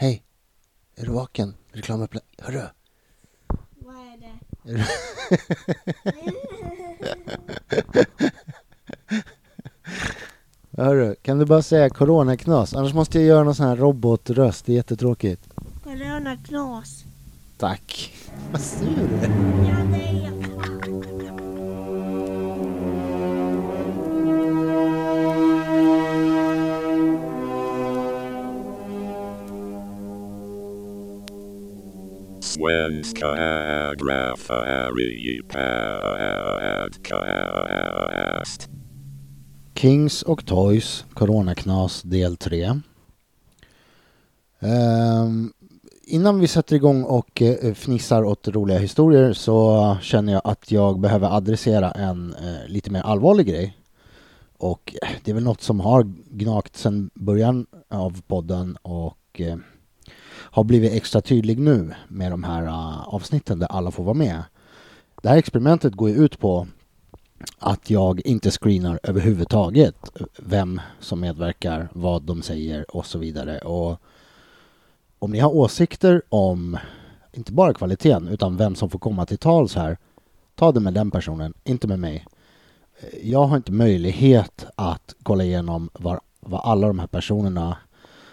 Hej. Är du vaken? Reklamupplägg. Hörru. Vad är det? Är du... Hörru, kan du bara säga coronaknas? Annars måste jag göra någon sån här robotröst. Det är jättetråkigt. Coronaknas. Tack. Vad sur du är. Svenska Agrafari Podcast. Kings och Toys Coronaknas del 3. Ehm, innan vi sätter igång och fnissar åt roliga historier så känner jag att jag behöver adressera en eh, lite mer allvarlig grej. Och det är väl något som har gnagt sedan början av podden och eh, har blivit extra tydlig nu med de här uh, avsnitten där alla får vara med. Det här experimentet går ju ut på att jag inte screenar överhuvudtaget vem som medverkar, vad de säger och så vidare. Och om ni har åsikter om inte bara kvaliteten utan vem som får komma till tals här, ta det med den personen, inte med mig. Jag har inte möjlighet att kolla igenom vad, vad alla de här personerna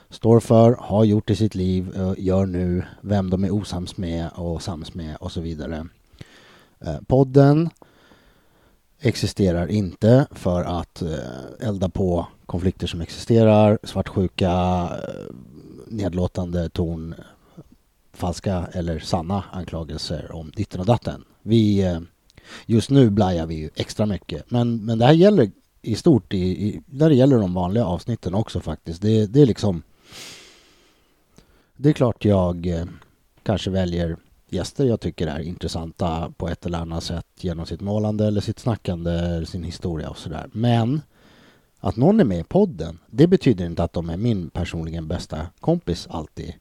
står för, har gjort i sitt liv, eh, gör nu, vem de är osams med och sams med och så vidare. Eh, podden existerar inte för att eh, elda på konflikter som existerar, svartsjuka, nedlåtande ton, falska eller sanna anklagelser om ditten och datten. Vi, just nu blajar vi ju extra mycket, men, men det här gäller i stort i, i, när det gäller de vanliga avsnitten också faktiskt. Det, det är liksom det är klart jag eh, kanske väljer gäster jag tycker är intressanta på ett eller annat sätt genom sitt målande eller sitt snackande eller sin historia och sådär. Men att någon är med i podden, det betyder inte att de är min personligen bästa kompis alltid.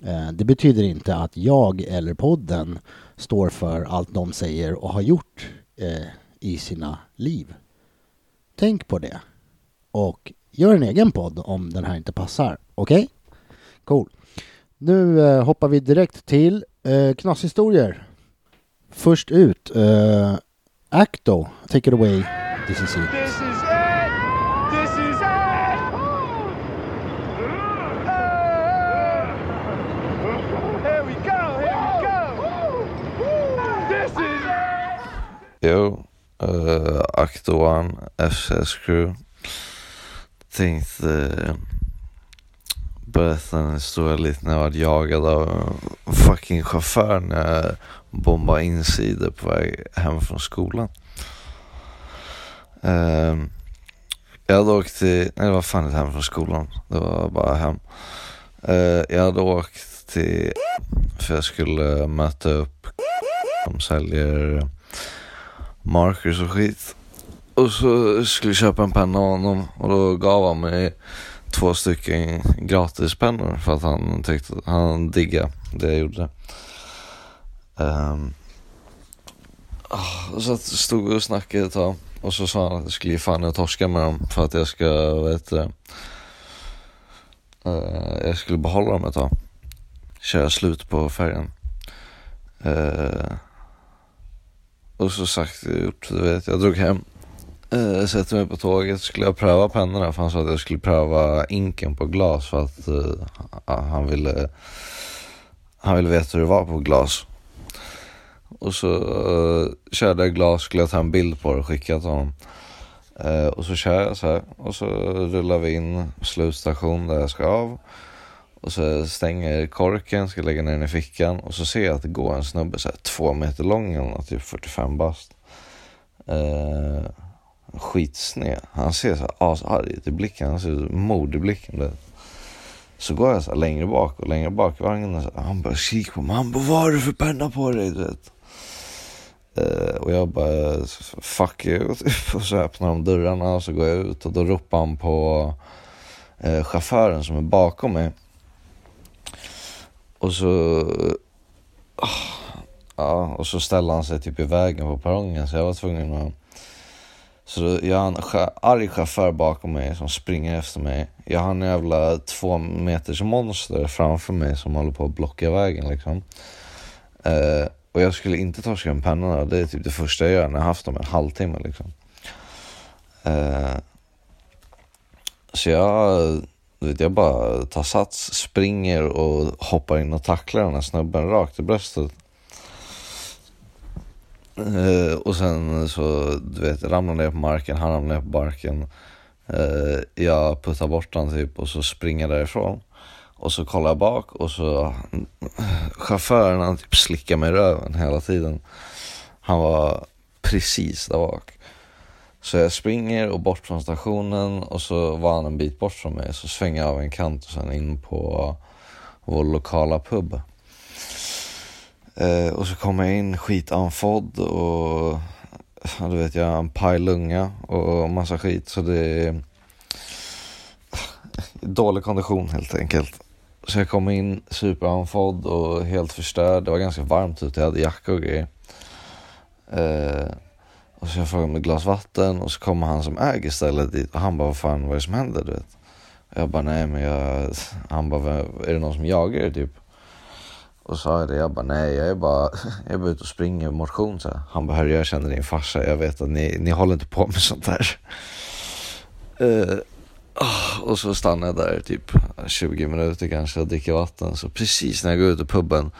Eh, det betyder inte att jag eller podden står för allt de säger och har gjort eh, i sina liv. Tänk på det. Och gör en egen podd om den här inte passar. Okej? Cool. Nu eh, hoppar vi direkt till eh, knashistorier. Först ut, eh, Acto, take it away. This is it. This is it! This is it! Here we go! Here we go! This is it! Jo, uh, Aktoan, FCS Crew. Tänkte berättade berätta en historia lite när jag var jagad av en fucking chaufför när jag bombade insidor på väg hem från skolan. Uh, jag hade åkt till, nej det var fan inte hem från skolan, det var bara hem. Uh, jag hade åkt till, för jag skulle möta upp, de säljer markers och skit. Och så skulle jag köpa en penna av honom och då gav han mig två stycken gratispennor för att han tyckte han diggade det jag gjorde. Um, så att stod vi och snackade ett tag och så sa han att jag skulle ge fan jag torska med dem för att jag ska, vad heter det, uh, jag skulle behålla dem ett tag. Köra slut på färgen. Uh, eh, och så sagt och gjort, du vet, jag drog hem. Eh, sätter mig på tåget, skulle jag pröva pennorna för han sa att jag skulle pröva inken på glas för att eh, han ville han ville veta hur det var på glas. Och så eh, körde jag glas, skulle jag ta en bild på det och skicka till honom. Eh, och så kör jag så här och så rullar vi in slutstation där jag ska av. Och så stänger jag korken, ska lägga ner den i fickan och så ser jag att det går en snubbe så här, två meter lång eller typ 45 bast. Eh, skitsned. Han ser så asarg ut i blicken, han ser ut som mord i blicken. Så går jag så här längre bak och längre bak i vagnen och så här, han bara kikar på mig. Han bara, vad har du för penna på dig? Du vet. Eh, och jag bara, fuck you. Typ. Och så öppnar de dörrarna och så går jag ut och då ropar han på uh, chauffören som är bakom mig. Och så... Uh, Ja, och så ställde han sig typ i vägen på perrongen så jag var tvungen att så jag har en arg chaufför bakom mig som springer efter mig. Jag har en jävla två meters monster framför mig som håller på att blocka vägen liksom. Eh, och jag skulle inte torska en penna. Det är typ det första jag gör när jag haft dem en halvtimme liksom. Eh, så jag, du vet, jag bara tar sats, springer och hoppar in och tacklar den här snubben rakt i bröstet. Uh, och sen så, du vet, ramlar ner på marken, han ramlar ner på barken. Uh, jag puttar bort han typ och så springer jag därifrån. Och så kollar jag bak och så chauffören han typ slickar mig i röven hela tiden. Han var precis där bak. Så jag springer och bort från stationen och så var han en bit bort från mig. Så svänger jag av en kant och sen in på vår lokala pub. Eh, och så kommer jag in skitanfodd och ja, du vet jag har en pajlunga och massa skit så det är dålig kondition helt enkelt. Så jag kom in superanfodd och helt förstörd. Det var ganska varmt ute, jag hade jacka och grejer. Eh, och så jag frågade om ett glas vatten och så kommer han som äger stället dit och han bara vad fan vad är det som händer du vet? Och jag bara nej men jag, han bara är det någon som jagar er typ? Och så sa jag det, jag bara nej jag är bara, jag är bara ute och springer motion så. Han bara hörru jag känner din farsa, jag vet att ni, ni håller inte på med sånt där. Uh, eh, ah, och så stannar jag där typ 20 minuter kanske och dricker vatten. Så precis när jag går ut ur puben,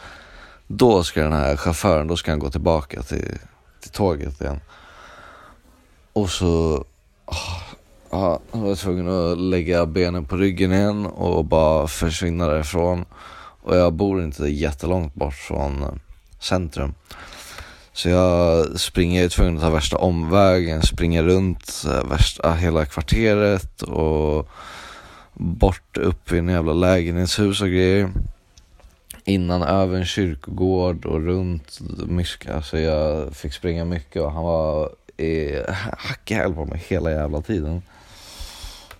då ska den här chauffören, då ska han gå tillbaka till, till tåget igen. Och så, ah, ah jag var tvungen att lägga benen på ryggen igen och bara försvinna därifrån. Och jag bor inte jättelångt bort från eh, centrum. Så jag springer, jag är tvungen att ta värsta omvägen, springer runt eh, värsta, hela kvarteret och bort upp i en jävla lägenhetshus och grejer. Innan över en kyrkogård och runt myska. Alltså jag fick springa mycket och han var i hack i häl på mig hela jävla tiden.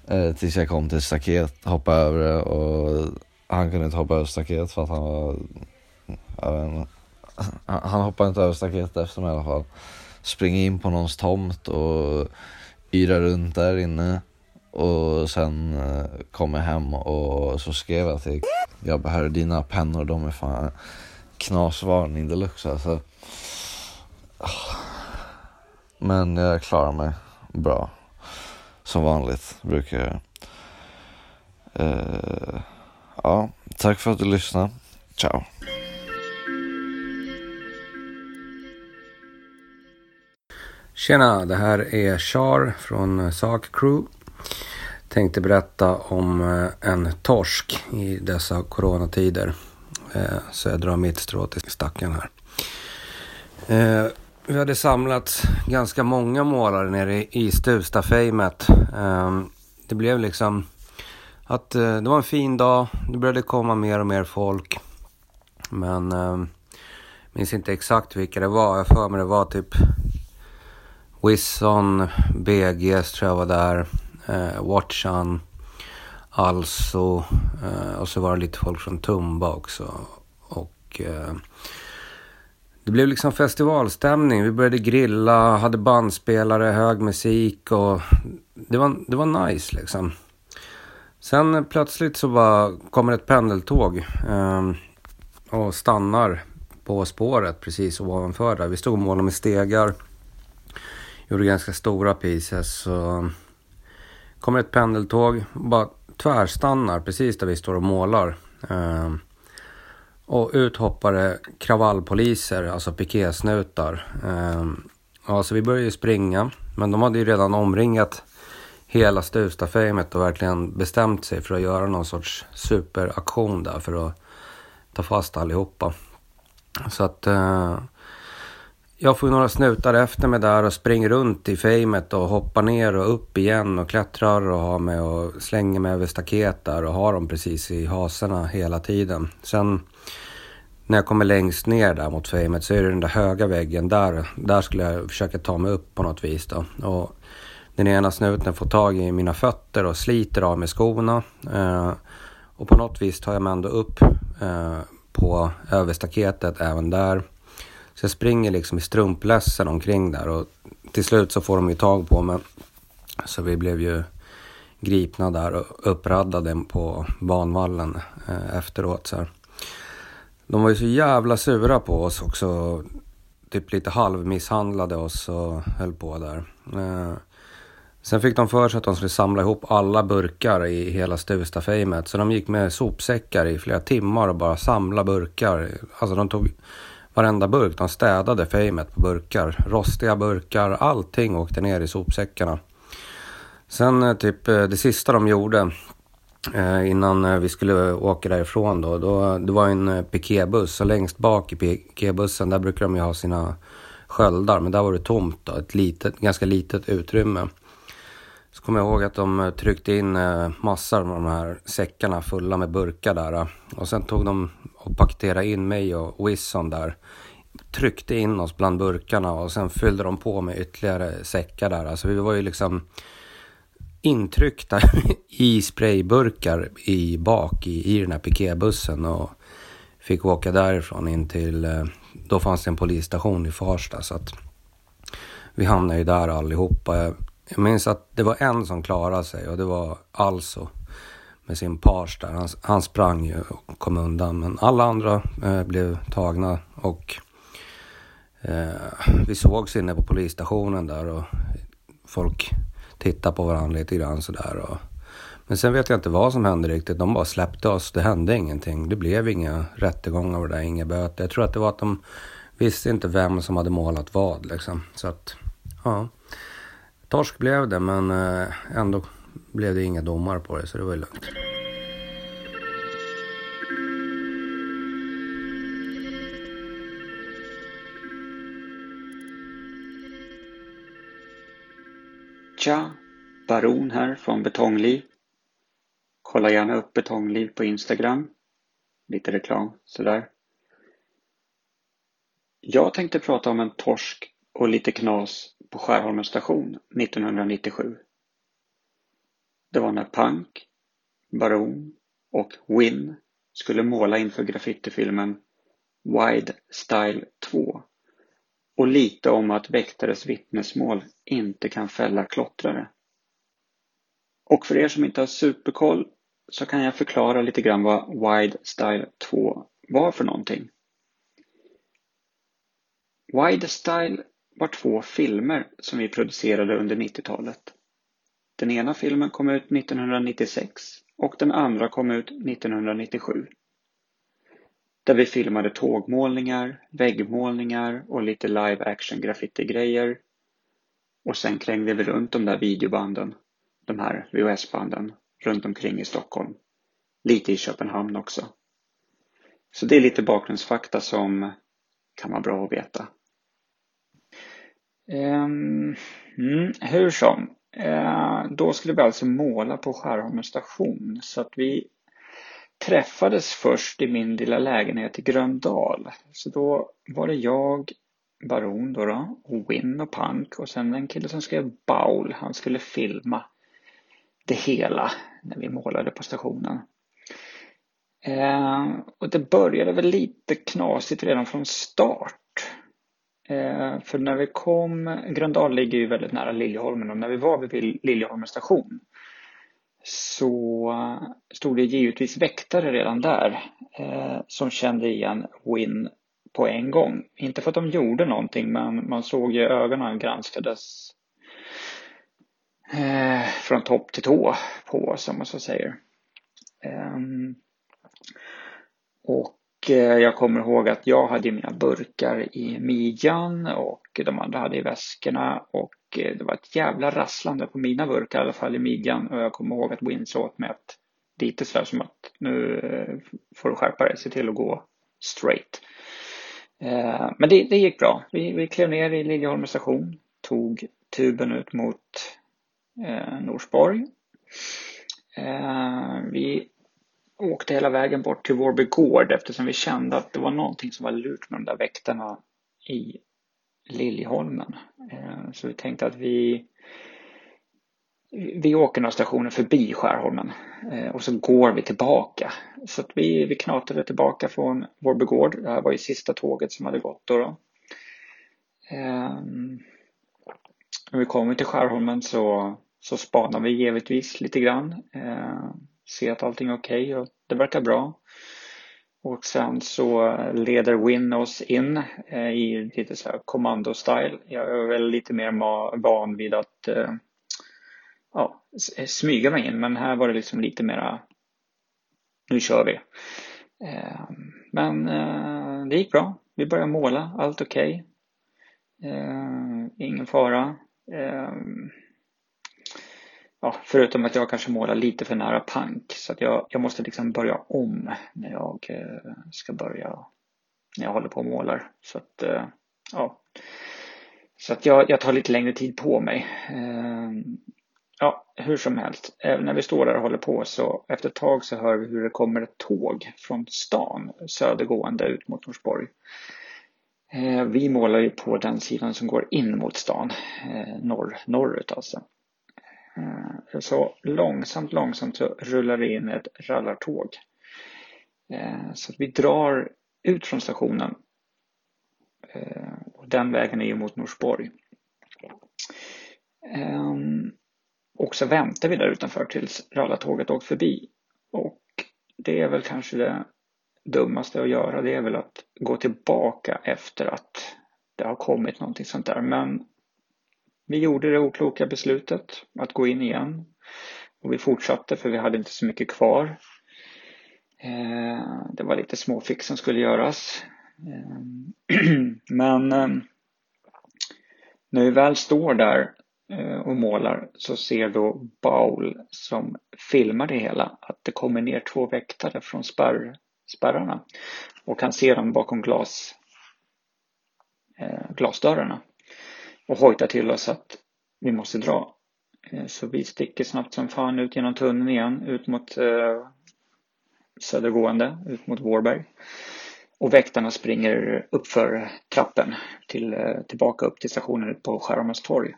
Eh, tills jag kom till ett staket, hoppade över det och han kunde inte hoppa över staket för att han var... Jag vet inte. Han hoppade inte över staketet efter mig i alla fall. Springer in på någons tomt och yrar runt där inne. Och sen eh, kom jag hem och så skrev jag till jag bara, "Hörru, dina pennor de är fan knasvarning deluxe alltså. Men jag klarar mig bra. Som vanligt brukar jag. Uh ja, tack för att du lyssnade. Ciao. Tjena, det här är Char från Sak Crew. Tänkte berätta om eh, en torsk i dessa coronatider. Eh, så jag drar mitt strå till stacken här. Eh, vi hade samlat ganska många målare nere i Stuvstafejmet. Ehm, det blev liksom att eh, det var en fin dag. Det började komma mer och mer folk. Men eh, minns inte exakt vilka det var. Jag för mig det var typ Wisson, BGS tror jag var där, eh, Watchan, Alltså eh, och så var det lite folk från Tumba också. Och eh, det blev liksom festivalstämning. Vi började grilla, hade bandspelare, hög musik och det var, det var nice liksom. Sen plötsligt så bara kommer ett pendeltåg eh, och stannar på spåret precis ovanför där. Vi stod och målade med stegar gjorde ganska stora pieces. Så kommer ett pendeltåg och bara tvärstannar precis där vi står och målar. Eh, och ut hoppade kravallpoliser, alltså pikésnutar. Eh, ja, så vi började ju springa, men de hade ju redan omringat hela Stuvstafejmet och verkligen bestämt sig för att göra någon sorts superaktion där för att ta fast allihopa. Så att eh, jag får några snutar efter mig där och springer runt i fejmet och hoppar ner och upp igen och klättrar och har mig och slänger mig över staket där och har dem precis i haserna hela tiden. Sen när jag kommer längst ner där mot fejmet så är det den där höga väggen där. Där skulle jag försöka ta mig upp på något vis då. Och den ena snuten får tag i mina fötter och sliter av mig skorna. Eh, och på något vis tar jag mig ändå upp eh, på överstaketet även där. Så jag springer liksom i strumplässen omkring där och till slut så får de ju tag på mig. Så vi blev ju gripna där och uppraddade på banvallen eh, efteråt. Så här. De var ju så jävla sura på oss också. Typ lite halvmisshandlade oss och höll på där. Eh, sen fick de för sig att de skulle samla ihop alla burkar i hela Stuvstafejmet. Så de gick med sopsäckar i flera timmar och bara samla burkar. Alltså de tog varenda burk. De städade fejmet på burkar. Rostiga burkar, allting åkte ner i sopsäckarna. Sen eh, typ eh, det sista de gjorde eh, innan vi skulle åka därifrån då, då det var en piketbuss och längst bak i piketbussen där brukar de ju ha sina sköldar men där var det tomt då, ett litet, ganska litet utrymme. Så kommer jag ihåg att de eh, tryckte in eh, massor av de här säckarna fulla med burkar där. Eh. Och sen tog de och paketerade in mig och Wisson där. Tryckte in oss bland burkarna och sen fyllde de på med ytterligare säckar där. Alltså vi var ju liksom intryckta i sprayburkar i bak i, i den här piketbussen och fick åka därifrån in till, då fanns det en polisstation i Farsta så att vi hamnade ju där allihopa. Jag, minns att det var en som klarade sig och det var alltså med sin pars där. Han, han sprang ju och kom undan men alla andra eh, blev tagna och eh, vi sågs inne på polisstationen där och folk tittade på varandra lite grann sådär. Och... Men sen vet jag inte vad som hände riktigt. De bara släppte oss. Det hände ingenting. Det blev inga rättegångar och det där, inga böter. Jag tror att det var att de visste inte vem som hade målat vad liksom. Så att, ja. Torsk blev det, men eh, ändå blev det inga domar på det, så det var ju lugnt. Tja! Baron här från Betongliv. Kolla gärna upp Betongliv på Instagram. Lite reklam sådär. Jag tänkte prata om en torsk och lite knas på Skärholmens station 1997. Det var när Punk, Baron och Win skulle måla inför graffitifilmen Wide Style 2 och lite om att väktares vittnesmål inte kan fälla klottrare. Och för er som inte har superkoll så kan jag förklara lite grann vad Wide Style 2 var för någonting. Wide Style var två filmer som vi producerade under 90-talet. Den ena filmen kom ut 1996 och den andra kom ut 1997. Där vi filmade tågmålningar, väggmålningar och lite live action graffiti-grejer. Och sen krängde vi runt de där videobanden, de här VHS-banden, runt omkring i Stockholm. Lite i Köpenhamn också. Så det är lite bakgrundsfakta som kan vara bra att veta. Um, mm, hur som, uh, då skulle vi alltså måla på Skärholmens station så att vi träffades först i min lilla lägenhet i Gröndal. Så då var det jag, Baron då, då och Win och Punk och sen en kille som skrev Baul. Han skulle filma det hela när vi målade på stationen. Eh, och det började väl lite knasigt redan från start. Eh, för när vi kom, Gröndal ligger ju väldigt nära Liljeholmen och när vi var vid Liljeholmen station så stod det givetvis väktare redan där eh, som kände igen Win på en gång. Inte för att de gjorde någonting men man såg ju ögonen granskades eh, från topp till tå på oss om man så säger. Eh, och Eh, jag kommer ihåg att jag hade mina burkar i midjan och de andra hade i väskorna och eh, det var ett jävla rasslande på mina burkar i alla fall i midjan och jag kommer ihåg att Win sa åt mig att lite sådär som att nu eh, får du skärpa dig, se till att gå straight. Men det, det gick bra. Vi, vi klev ner i Liljeholmens station, tog tuben ut mot Norsborg. Vi åkte hela vägen bort till Vårby gård eftersom vi kände att det var någonting som var lurt med de där väktarna i Liljeholmen. Eh, så vi tänkte att vi vi åker några stationer förbi Skärholmen eh, och så går vi tillbaka. Så att vi, vi knatade tillbaka från Vårby gård. Det här var ju sista tåget som hade gått då. då. Ehm, när vi kommer till Skärholmen så, så spanar vi givetvis lite grann. Eh, Se att allting är okej okay och det verkar bra. Och sen så leder Win oss in eh, i lite så här kommando-style. Jag är väl lite mer van vid att eh, ja, smyga mig in men här var det liksom lite mera nu kör vi. Eh, men eh, det gick bra. Vi började måla, allt okej. Okay. Eh, ingen fara. Eh, Ja, förutom att jag kanske målar lite för nära pank så att jag, jag måste liksom börja om när jag eh, ska börja när jag håller på och målar. Så att, eh, ja. Så att jag, jag tar lite längre tid på mig. Eh, ja, hur som helst. Även när vi står där och håller på så efter ett tag så hör vi hur det kommer ett tåg från stan södergående ut mot Norsborg. Eh, vi målar ju på den sidan som går in mot stan, eh, norr, norrut alltså. Eh, så långsamt, långsamt så rullar det in ett rallartåg. Eh, så att vi drar ut från stationen. Eh, och den vägen är ju mot Norsborg. Ehm, och så väntar vi där utanför tills rallartåget åkt förbi. Och det är väl kanske det dummaste att göra. Det är väl att gå tillbaka efter att det har kommit någonting sånt där. Men vi gjorde det okloka beslutet att gå in igen. Och vi fortsatte för vi hade inte så mycket kvar. Eh, det var lite småfix som skulle göras. Eh, men eh, när vi väl står där och målar så ser då Baul som filmar det hela att det kommer ner två väktare från spärr, spärrarna och han ser dem bakom glas, glasdörrarna och hojtar till oss att vi måste dra. Eh, så vi sticker snabbt som fan ut genom tunneln igen, ut mot eh, södergående, ut mot Vårberg. Och väktarna springer uppför trappen till, eh, tillbaka upp till stationen på Skärholmens torg.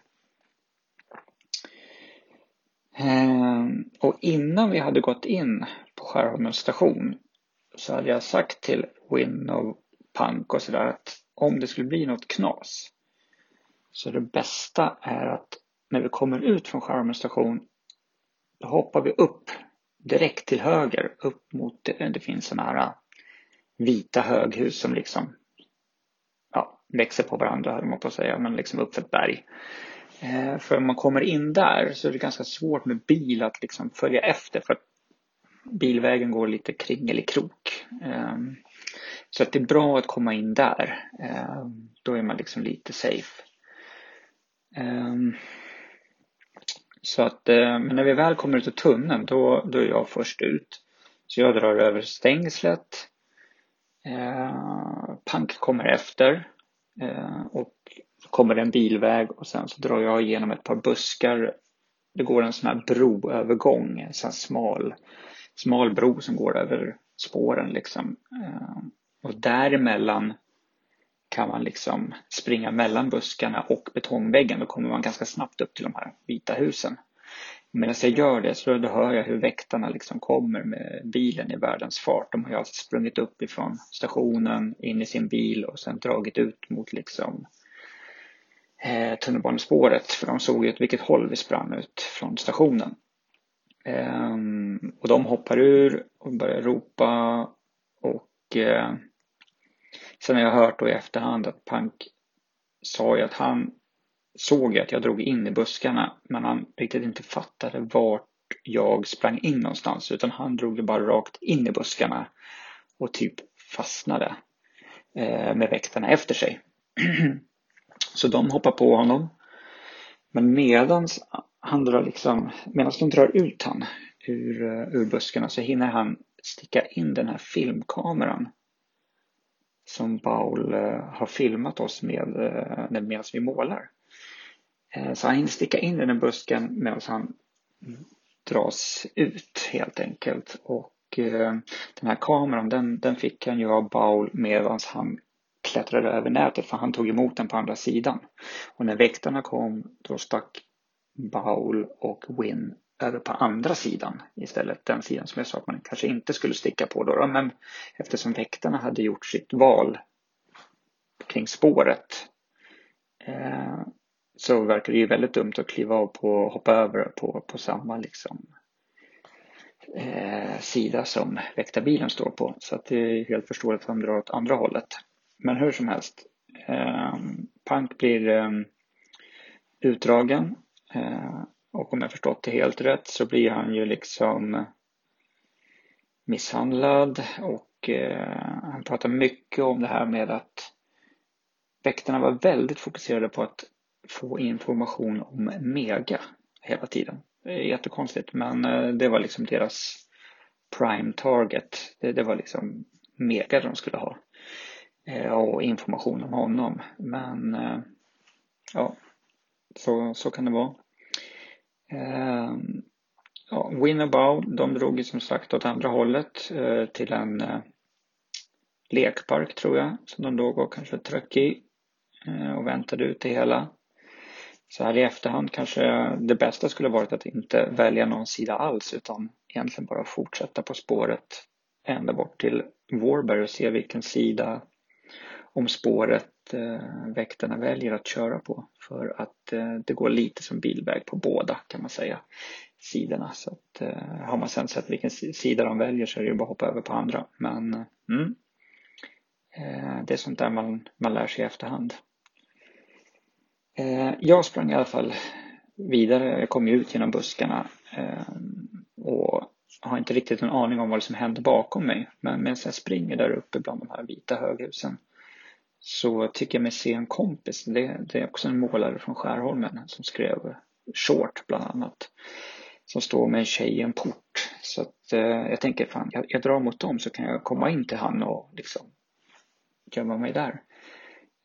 Ehm, och innan vi hade gått in på Skärholmens station så hade jag sagt till Win och Punk och sådär att om det skulle bli något knas så det bästa är att när vi kommer ut från Skärholmens station då hoppar vi upp direkt till höger upp mot, det, det finns sådana här äh, vita höghus som liksom ja, växer på varandra höll man på att säga, men liksom upp för ett berg. Eh, för om man kommer in där så är det ganska svårt med bil att liksom följa efter för att bilvägen går lite kringelikrok. Eh, så att det är bra att komma in där. Eh, då är man liksom lite safe. Ehm, så att, eh, men när vi väl kommer ut ur tunneln då, då är jag först ut. Så jag drar över stängslet. Ehm, Pank kommer efter. Ehm, och så kommer det en bilväg och sen så drar jag igenom ett par buskar. Det går en sån här broövergång, en sån här smal, smal bro som går över spåren liksom. Och däremellan kan man liksom springa mellan buskarna och betongväggen. Då kommer man ganska snabbt upp till de här vita husen. Medan jag gör det så då hör jag hur väktarna liksom kommer med bilen i världens fart. De har ju alltså sprungit upp ifrån stationen in i sin bil och sen dragit ut mot liksom eh, tunnelbanespåret. För de såg ju åt vilket håll vi sprang ut från stationen. Ehm, och de hoppar ur och börjar ropa och eh, Sen har jag hört då i efterhand att Pank sa ju att han såg att jag drog in i buskarna men han riktigt inte fattade vart jag sprang in någonstans utan han drog ju bara rakt in i buskarna och typ fastnade eh, med väktarna efter sig. Så de hoppar på honom. Men medans han drar liksom, medans de drar ut han ur, eh, ur buskarna så hinner han sticka in den här filmkameran som Paul eh, har filmat oss med eh, medan vi målar. Eh, så han hinner sticka in i den busken medan han dras ut helt enkelt. Och den här kameran den, den fick han ju av Paul medan han klättrade över nätet för han tog emot den på andra sidan. Och när väktarna kom då stack Baul och Win över på andra sidan istället. Den sidan som jag sa att man kanske inte skulle sticka på då. Men eftersom väktarna hade gjort sitt val kring spåret eh, så verkar det ju väldigt dumt att kliva av på och hoppa över på, på samma liksom eh, sida som väktarbilen står på. Så att det är helt förståeligt att de drar åt andra hållet. Men hur som helst. Eh, Punk blir eh, utdragen. Eh, och om jag förstått det helt rätt så blir han ju liksom misshandlad och eh, han pratar mycket om det här med att väktarna var väldigt fokuserade på att få information om Mega hela tiden. Det är jättekonstigt men eh, det var liksom deras prime target. Det, det var liksom Mega de skulle ha. Eh, och information om honom. Men eh, ja, så, så kan det vara. Ehm, ja, Winnabow, de drog ju som sagt åt andra hållet eh, till en eh, lekpark tror jag som de låg och kanske tryckte i eh, och väntade ut det hela. Så här i efterhand kanske det bästa skulle varit att inte välja någon sida alls utan egentligen bara fortsätta på spåret ända bort till Warberg och se vilken sida om spåret eh, väktarna väljer att köra på. För att eh, det går lite som bilväg på båda kan man säga sidorna. Så att, eh, har man sen sett vilken sida de väljer så är det ju bara att hoppa över på andra. Men eh, mm, eh, det är sånt där man, man lär sig i efterhand. Eh, jag sprang i alla fall vidare. Jag kom ut genom buskarna eh, och har inte riktigt en aning om vad som hände bakom mig. Men medan jag springer där uppe bland de här vita höghusen så tycker jag mig se en kompis. Det, det är också en målare från Skärholmen som skrev short bland annat. Som står med en tjej i en port. Så att, eh, jag tänker fan, jag, jag, drar mot dem så kan jag komma in till han och liksom gömma mig där.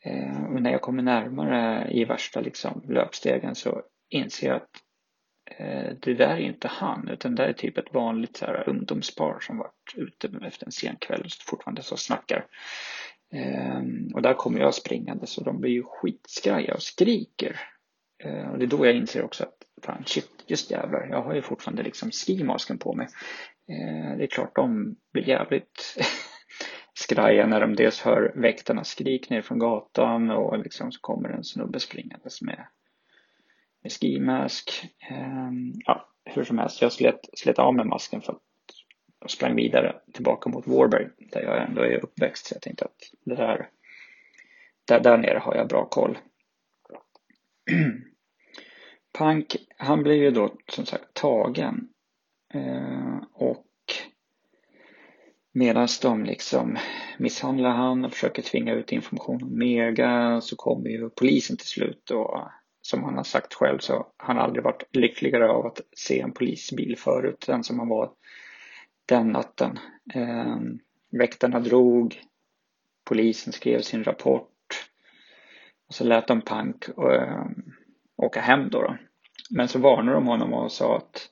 Eh, och när jag kommer närmare i värsta liksom, löpstegen så inser jag att eh, det där är inte han utan det där är typ ett vanligt så här, ungdomspar som varit ute efter en sen kväll och fortfarande så snackar. Eh, och där kommer jag springande så de blir ju skitskraja och skriker. Ehm, och det är då jag inser också att fan shit, just jävlar, jag har ju fortfarande liksom skimasken på mig. Ehm, det är klart de blir jävligt skraja när de dels hör väktarna skrik ner från gatan och liksom så kommer en snubbe springandes med, med skimask. Ehm, ja, hur som helst, jag slet, slet av mig masken för att och sprang vidare tillbaka mot Warberg där jag ändå är uppväxt. Så jag tänkte att det där, där, där nere har jag bra koll. Punk, han blev ju då som sagt tagen. Eh, och Medan de liksom misshandlar han och försöker tvinga ut information om Mega så kommer ju polisen till slut och som han har sagt själv så har han aldrig varit lyckligare av att se en polisbil förut än som han var den natten. Eh, väktarna drog, polisen skrev sin rapport och så lät de Punk eh, åka hem då, då. Men så varnade de honom och sa att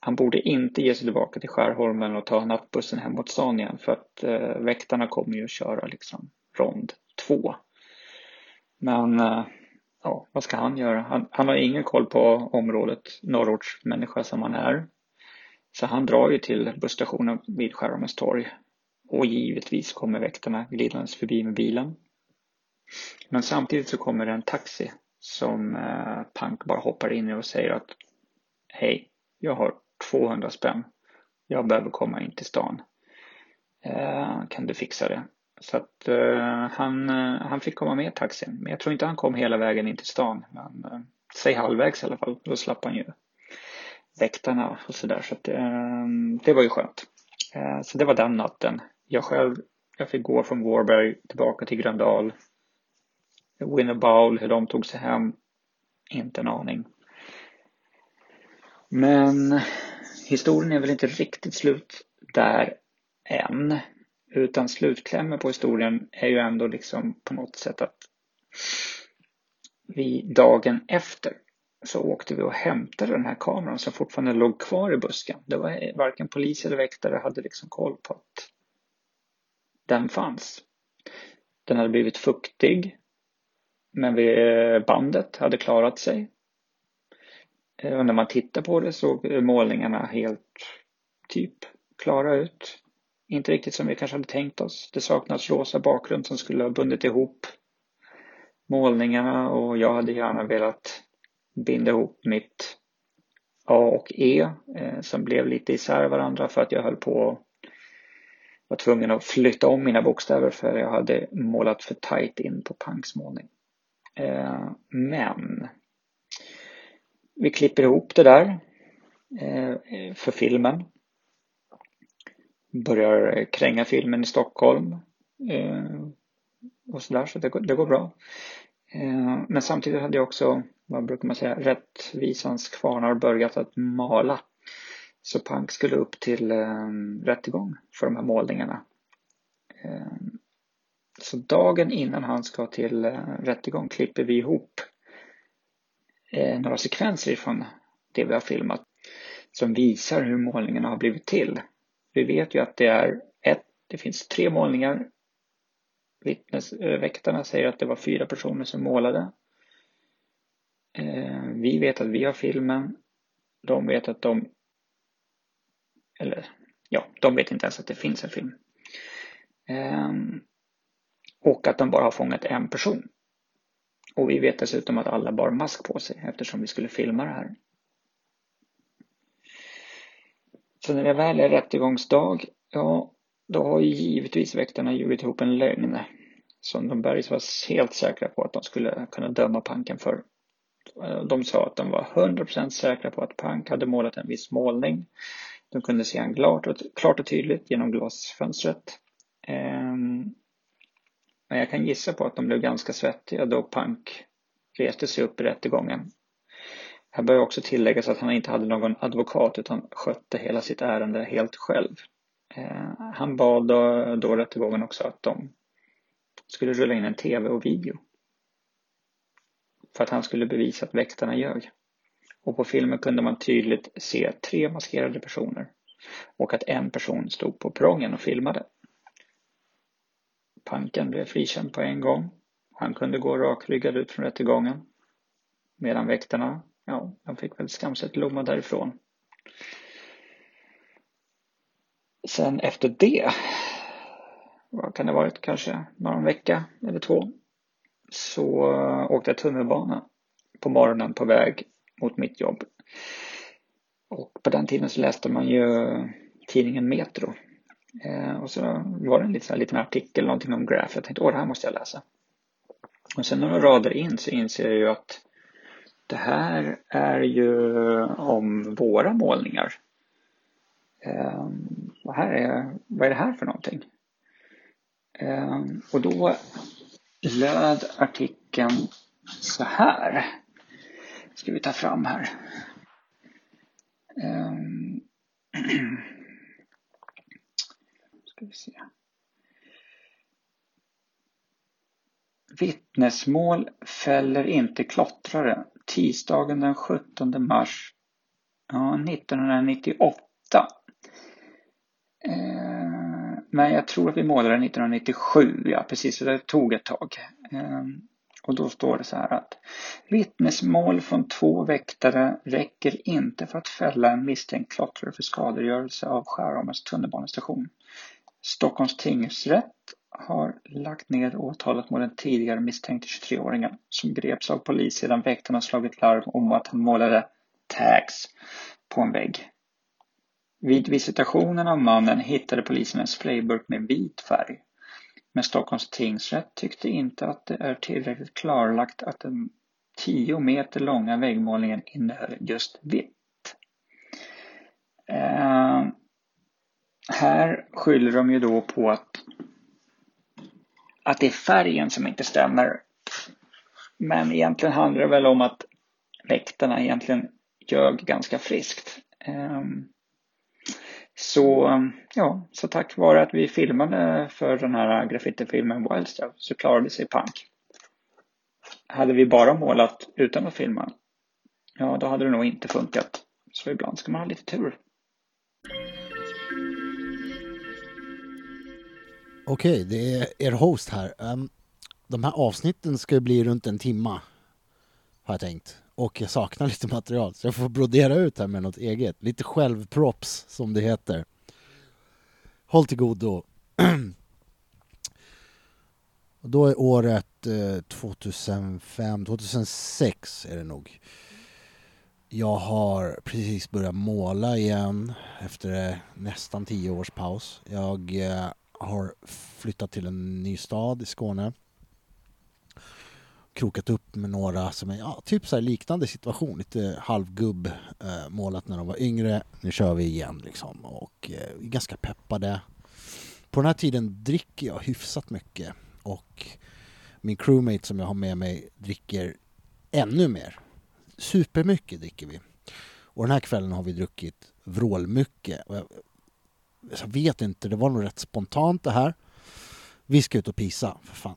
han borde inte ge sig tillbaka till Skärholmen och ta nattbussen hem mot stan igen för att eh, väktarna kommer ju att köra liksom rond två. Men eh, ja, vad ska han göra? Han, han har ingen koll på området, norrortsmänniska som han är. Så han drar ju till busstationen vid Skärholmens torg. Och givetvis kommer väktarna glidandes förbi med bilen. Men samtidigt så kommer det en taxi som eh, Punk bara hoppar in i och säger att Hej, jag har 200 spänn. Jag behöver komma in till stan. Eh, kan du fixa det? Så att eh, han, eh, han fick komma med taxin. Men jag tror inte han kom hela vägen in till stan. Men eh, säg halvvägs i alla fall. Då slapp han ju väktarna och sådär. Så att ehm, det var ju skönt. Eh, så det var den natten. Jag själv, jag fick gå från Vårberg tillbaka till Gröndal. Winnerbowl, hur de tog sig hem. Inte en aning. Men historien är väl inte riktigt slut där än. Utan slutklämmen på historien är ju ändå liksom på något sätt att vi dagen efter så åkte vi och hämtade den här kameran som fortfarande låg kvar i busken. Det var varken polis eller väktare hade liksom koll på att den fanns. Den hade blivit fuktig. Men bandet hade klarat sig. Eh, och när man tittar på det såg målningarna helt typ klara ut. Inte riktigt som vi kanske hade tänkt oss. Det saknas rosa bakgrund som skulle ha bundit ihop målningarna och jag hade gärna velat binda ihop mitt A och E eh, som blev lite isär varandra för att jag höll på var tvungen att flytta om mina bokstäver för jag hade målat för tight in på Punks målning. Eh, men vi klipper ihop det där eh, för filmen. Börjar kränga filmen i Stockholm eh, och sådär så det går, det går bra. Eh, men samtidigt hade jag också, vad brukar man säga, rättvisans kvarnar börjat att mala. Så Punk skulle upp till ehm, rättegång för de här målningarna. Ehm, så dagen innan han ska till eh, rättegång klipper vi ihop eh, några sekvenser ifrån det vi har filmat som visar hur målningarna har blivit till. Vi vet ju att det är ett, det finns tre målningar. Vittnesväktarna säger att det var fyra personer som målade. Eh, vi vet att vi har filmen. De vet att de eller ja, de vet inte ens att det finns en film. Ehm, och att de bara har fångat en person. Och vi vet dessutom att alla bar mask på sig eftersom vi skulle filma det här. Så när det väl är rättegångsdag, ja, då har ju givetvis väktarna ljugit ihop en lögn som de bergs var helt säkra på att de skulle kunna döma Panken för. Eh, de sa att de var 100% säkra på att Pank hade målat en viss målning. De kunde se han klart och, klart och tydligt genom glasfönstret. Ehm, men jag kan gissa på att de blev ganska svettiga då Pank reste sig upp i rättegången. Här bör också tilläggas att han inte hade någon advokat utan skötte hela sitt ärende helt själv. Eh, han bad då, då rättegången också att de skulle rulla in en tv och video. För att han skulle bevisa att väktarna ljög. Och på filmen kunde man tydligt se tre maskerade personer och att en person stod på prången och filmade. Panken blev frikänd på en gång. Han kunde gå rakryggad ut från rättegången. Medan väktarna, ja, de fick väl skamset lomma därifrån. Sen efter det, vad kan det varit, kanske någon vecka eller två, så eh, åkte jag tunnelbana på morgonen på väg mot mitt jobb. Och på den tiden så läste man ju tidningen Metro Eh, och så var det en liten, liten artikel, någonting om Graph. Jag tänkte, åh, det här måste jag läsa. Och sen några rader in så inser jag ju att det här är ju om våra målningar. Eh, vad, här är, vad är det här för någonting? Eh, och då löd artikeln så här. Ska vi ta fram här. Eh, ska vi se. Vittnesmål fäller inte klottrare. Tisdagen den 17 mars ja, 1998. Eh, men jag tror att vi målade 1997, ja precis, så det tog ett tag. Eh, och då står det så här att vittnesmål från två väktare räcker inte för att fälla en misstänkt klottrare för skadegörelse av Skärholmens tunnelbanestation. Stockholms tingsrätt har lagt ner åtalet mot den tidigare misstänkte 23-åringen som greps av polis sedan väktarna slagit larm om att han målade tags på en vägg. Vid visitationen av mannen hittade polisen en sprayburk med vit färg. Men Stockholms tingsrätt tyckte inte att det är tillräckligt klarlagt att den 10 meter långa väggmålningen innehöll just vitt. Eh, här skyller de ju då på att, att det är färgen som inte stämmer. Men egentligen handlar det väl om att väktarna egentligen ljög ganska friskt. Ehm, så, ja, så tack vare att vi filmade för den här graffitifilmen Wildstuff så klarade sig Punk. Hade vi bara målat utan att filma, ja då hade det nog inte funkat. Så ibland ska man ha lite tur. Okej, det är er host här. Um, de här avsnitten ska ju bli runt en timma, har jag tänkt. Och jag saknar lite material, så jag får brodera ut här med något eget. Lite självprops, som det heter. Håll till godo. Och då är året eh, 2005, 2006 är det nog. Jag har precis börjat måla igen efter eh, nästan tio års paus. Jag eh, har flyttat till en ny stad i Skåne. Krokat upp med några som är ja, typ så här liknande situation. Lite halvgubb eh, målat när de var yngre. Nu kör vi igen liksom och eh, är ganska peppade. På den här tiden dricker jag hyfsat mycket och min crewmate som jag har med mig dricker ännu mer. Supermycket dricker vi. Och den här kvällen har vi druckit vrålmycket. Och jag, jag vet inte, det var nog rätt spontant det här. Vi ska ut och pisa, för fan.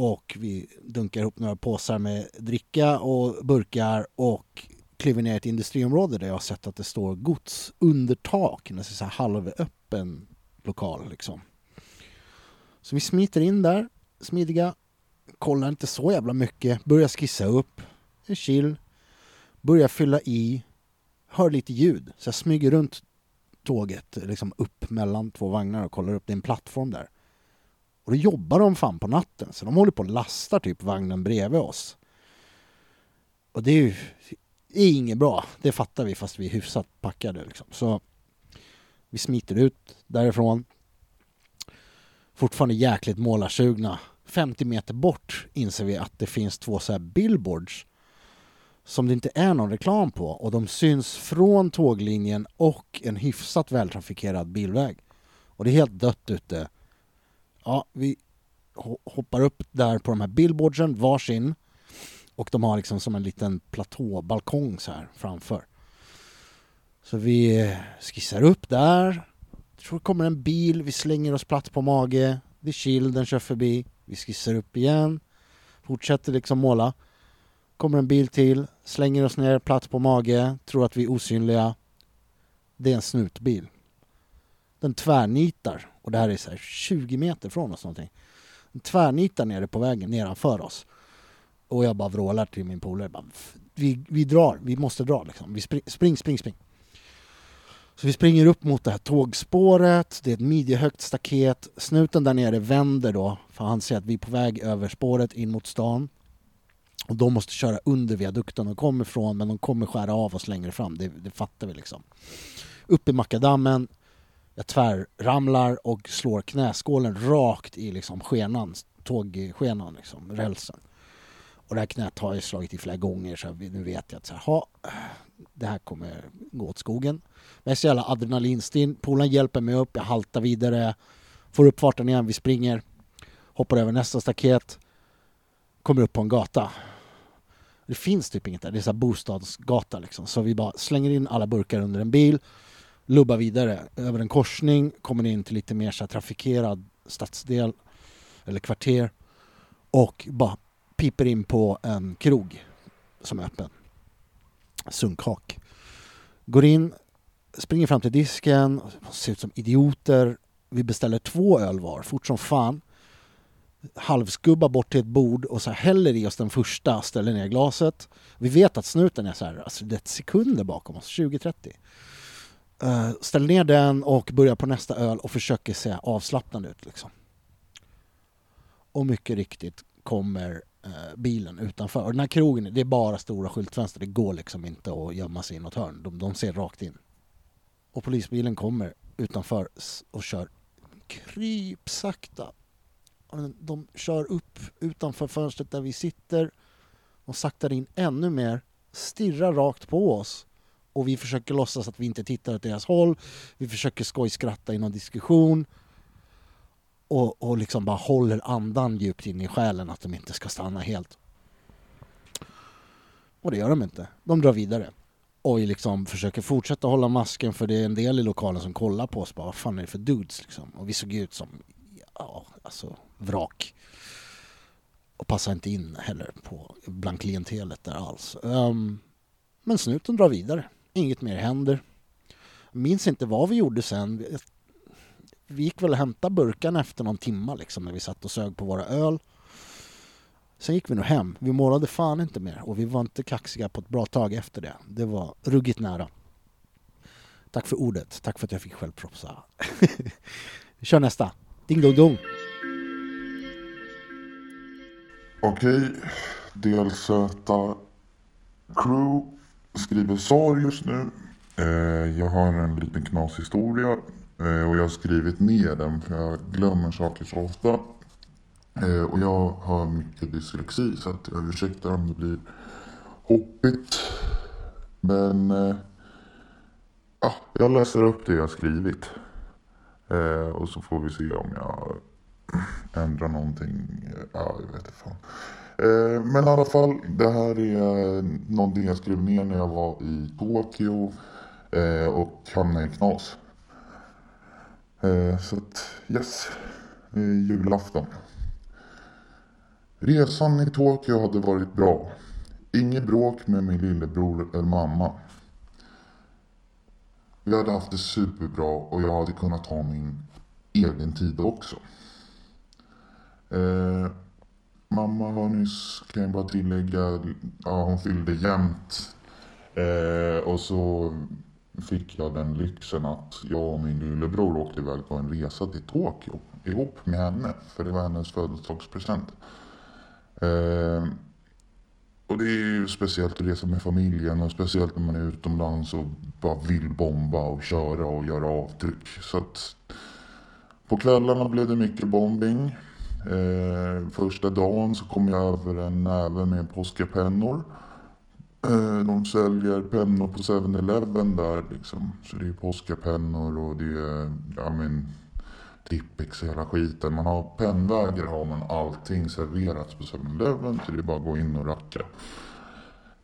Och vi dunkar ihop några påsar med dricka och burkar och kliver ner i ett industriområde där jag har sett att det står gods under tak. En så här halvöppen lokal liksom. Så vi smiter in där, smidiga, kollar inte så jävla mycket, börjar skissa upp, är chill, börjar fylla i, hör lite ljud, så jag smyger runt tåget liksom upp mellan två vagnar och kollar upp, det är en plattform där. Och då jobbar de fan på natten, så de håller på och lastar typ vagnen bredvid oss. Och det är ju det är inget bra, det fattar vi fast vi är hyfsat packade liksom. Så vi smiter ut därifrån. Fortfarande jäkligt målarsugna. 50 meter bort inser vi att det finns två så här billboards som det inte är någon reklam på och de syns från tåglinjen och en hyfsat vältrafikerad bilväg. Och det är helt dött ute. Ja, vi hoppar upp där på de här billboardsen, varsin. Och de har liksom som en liten platåbalkong så här framför. Så vi skissar upp där. Jag tror det kommer en bil, vi slänger oss platt på mage. Det är chill, den kör förbi. Vi skissar upp igen. Fortsätter liksom måla. Kommer en bil till, slänger oss ner platt på mage, tror att vi är osynliga. Det är en snutbil. Den tvärnitar, och det här är så här 20 meter från oss någonting. Den tvärnitar nere på vägen nedanför oss. Och jag bara vrålar till min polare. Vi, vi drar, vi måste dra liksom. Vi spring, spring, spring, spring. Så vi springer upp mot det här tågspåret, det är ett midjehögt staket. Snuten där nere vänder då, för han ser att vi är på väg över spåret in mot stan. Och de måste köra under viadukten de kommer ifrån, men de kommer skära av oss längre fram, det, det fattar vi liksom. Upp i makadammen, jag tvärramlar och slår knäskålen rakt i liksom skenan, tågskenan, liksom, rälsen. Och det här knät har jag slagit i flera gånger så nu vet jag att så här, ha, det här kommer gå åt skogen. Men Jag är så jävla adrenalinstinn, polaren hjälper mig upp, jag haltar vidare, får upp farten igen, vi springer, hoppar över nästa staket, kommer upp på en gata. Det finns typ inget där, det är så här bostadsgata liksom. Så vi bara slänger in alla burkar under en bil, lubbar vidare över en korsning, kommer in till lite mer så trafikerad stadsdel eller kvarter och bara piper in på en krog som är öppen. Sunkhak. Går in, springer fram till disken, ser ut som idioter. Vi beställer två öl var, fort som fan. Halvskubbar bort till ett bord och så häller i oss den första, ställer ner glaset. Vi vet att snuten är så här, alltså det är ett sekunder bakom oss, 20-30. Uh, ställer ner den och börjar på nästa öl och försöker se avslappnad ut liksom. Och mycket riktigt kommer eh, bilen utanför. Och den här krogen, det är bara stora skyltfönster. Det går liksom inte att gömma sig i något hörn. De, de ser rakt in. Och polisbilen kommer utanför och kör krypsakta. De kör upp utanför fönstret där vi sitter och saktar in ännu mer, stirrar rakt på oss och vi försöker låtsas att vi inte tittar åt deras håll. Vi försöker skojskratta i någon diskussion och, och liksom bara håller andan djupt in i själen att de inte ska stanna helt. Och det gör de inte. De drar vidare. Och liksom försöker fortsätta hålla masken för det är en del i lokalen som kollar på oss. Bara, vad fan är det för dudes liksom? Och vi såg ut som, ja, alltså vrak. Och passar inte in heller på bland klientelet där alls. Um, men snuten drar vidare. Inget mer händer. Minns inte vad vi gjorde sen vi gick väl och hämtade burkarna efter någon timma liksom när vi satt och sög på våra öl. Sen gick vi nog hem. Vi målade fan inte mer och vi var inte kaxiga på ett bra tag efter det. Det var ruggigt nära. Tack för ordet. Tack för att jag fick självpropsa. vi kör nästa. Ding dong dong. Okej, DLZ Crew skriver SAR just nu. Eh, jag har en liten knashistoria eh, och jag har skrivit ner den för jag glömmer saker så ofta. Eh, och jag har mycket dyslexi så att jag ursäktar om det blir hoppigt. Men ja, jag läser upp det jag har skrivit. Och så får vi se om jag ändrar någonting. Ja, jag vet inte fan. Eh, men i alla fall, det här är eh, någonting jag skrev ner när jag var i Tokyo eh, och hamnade i knas. Så att, yes. Julafton. Resan i Tokyo hade varit bra. Inget bråk med min lillebror eller mamma. Vi hade haft det superbra och jag hade kunnat ha min egen tid också. Mamma har nyss, kan jag bara tillägga, ja, hon fyllde jämnt. Eh, och så fick jag den lyxen att jag och min lillebror åkte iväg på en resa till Tokyo ihop med henne. För det var hennes födelsedagspresent. Eh, och det är ju speciellt att resa med familjen och speciellt när man är utomlands och bara vill bomba och köra och göra avtryck. Så att på kvällarna blev det mycket bombing. Eh, första dagen så kom jag över en näve med påskapennor. Eh, de säljer pennor på 7-Eleven där liksom. Så det är påskapennor och det är, ja men, Tippex och hela skiten. Man har pennvägar har man allting serverat på 7-Eleven så det är bara att gå in och racka.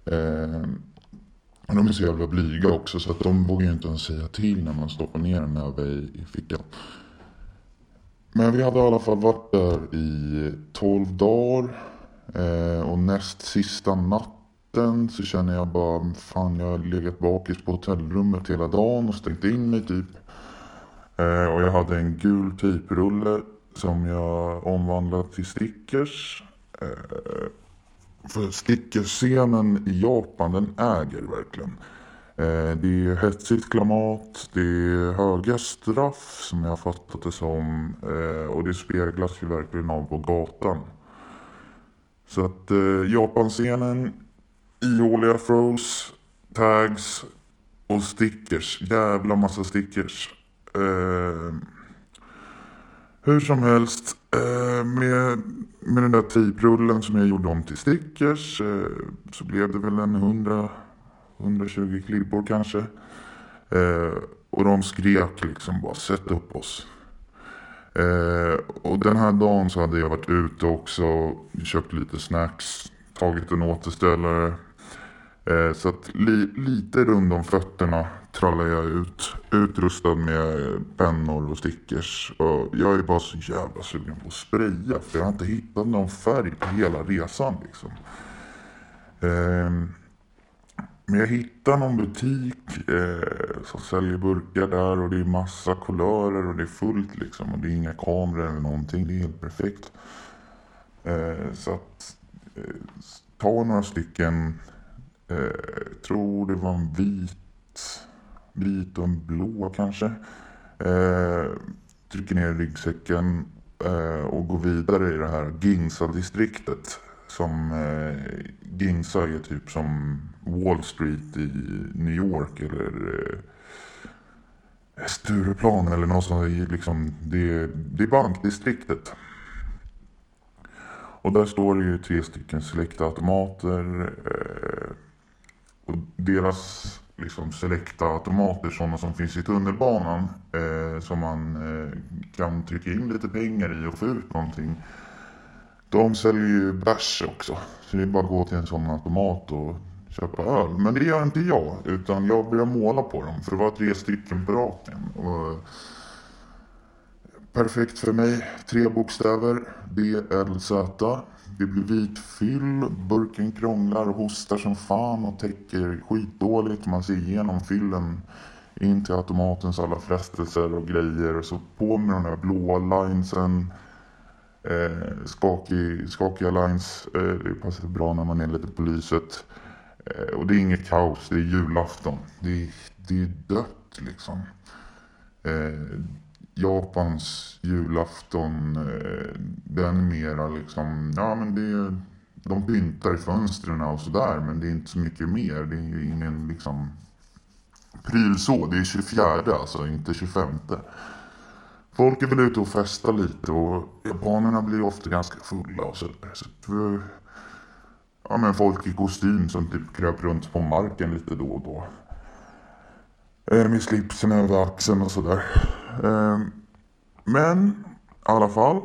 Eh, och de är så jävla blyga också så att de vågar ju inte ens säga till när man stoppar ner en näve i, i fickan. Men vi hade i alla fall varit där i 12 dagar. Eh, och näst sista natten så känner jag bara, fan jag har legat bakis på hotellrummet hela dagen och stängt in mig typ. Eh, och jag hade en gul tejprulle som jag omvandlat till stickers. Eh, för stickerscenen i Japan den äger verkligen. Eh, det är hetsigt klimat, det är höga straff som jag har fattat det som eh, och det speglas ju verkligen av på gatan. Så att eh, Japanscenen, ihåliga throws, tags och stickers. Jävla massa stickers. Hur som helst, med, med den där tejprullen som jag gjorde om till stickers så blev det väl en 100 120 klibbor kanske. Eh, och de skrek liksom bara sätt upp oss. Eh, och den här dagen så hade jag varit ute också, köpt lite snacks, tagit en återställare. Eh, så att li, lite runt om fötterna Trallade jag ut. Utrustad med pennor och stickers. Och jag är bara så jävla sugen på att spraya. För jag har inte hittat någon färg på hela resan liksom. Eh, men jag hittar någon butik eh, som säljer burkar där och det är massa kulörer och det är fullt liksom. Och det är inga kameror eller någonting. Det är helt perfekt. Eh, så att eh, ta några stycken. Eh, jag tror det var en vit, vit och en blå kanske. Eh, trycker ner ryggsäcken eh, och går vidare i det här Ginsa-distriktet. Som eh, Ginsa är typ som Wall Street i New York eller eh, Stureplan eller något sånt. Liksom, det, det är bankdistriktet. Och där står det ju tre stycken selektautomater. Eh, och deras liksom Select-automater, sådana som finns i tunnelbanan. Eh, som man eh, kan trycka in lite pengar i och få ut någonting. De säljer ju bärs också. Så det är bara att gå till en sån automat och köpa öl. Men det gör inte jag. Utan jag börjar måla på dem. För det var tre stycken på raken. Och perfekt för mig. Tre bokstäver. BLZ. Det blir vit fyll. Burken krånglar och hostar som fan och täcker skitdåligt. Man ser igenom fyllen in till automatens alla frestelser och grejer. Och så på med de där blåa linesen. Eh, skakig, skakiga lines. Eh, det passar bra när man är lite på lyset. Eh, och det är inget kaos, det är julafton. Det är, det är dött liksom. Eh, Japans julafton, eh, den är mera liksom, ja men det är, de pyntar i fönstren och sådär men det är inte så mycket mer. Det är ingen liksom pryl så. Det är 24 alltså, inte 25. Folk är väl ute och festar lite och japanerna blir ofta ganska fulla och sådär. Så eh, ja men folk i kostym som typ kröp runt på marken lite då och då. Eh, med slipsen över axeln och sådär. Eh, men i alla fall.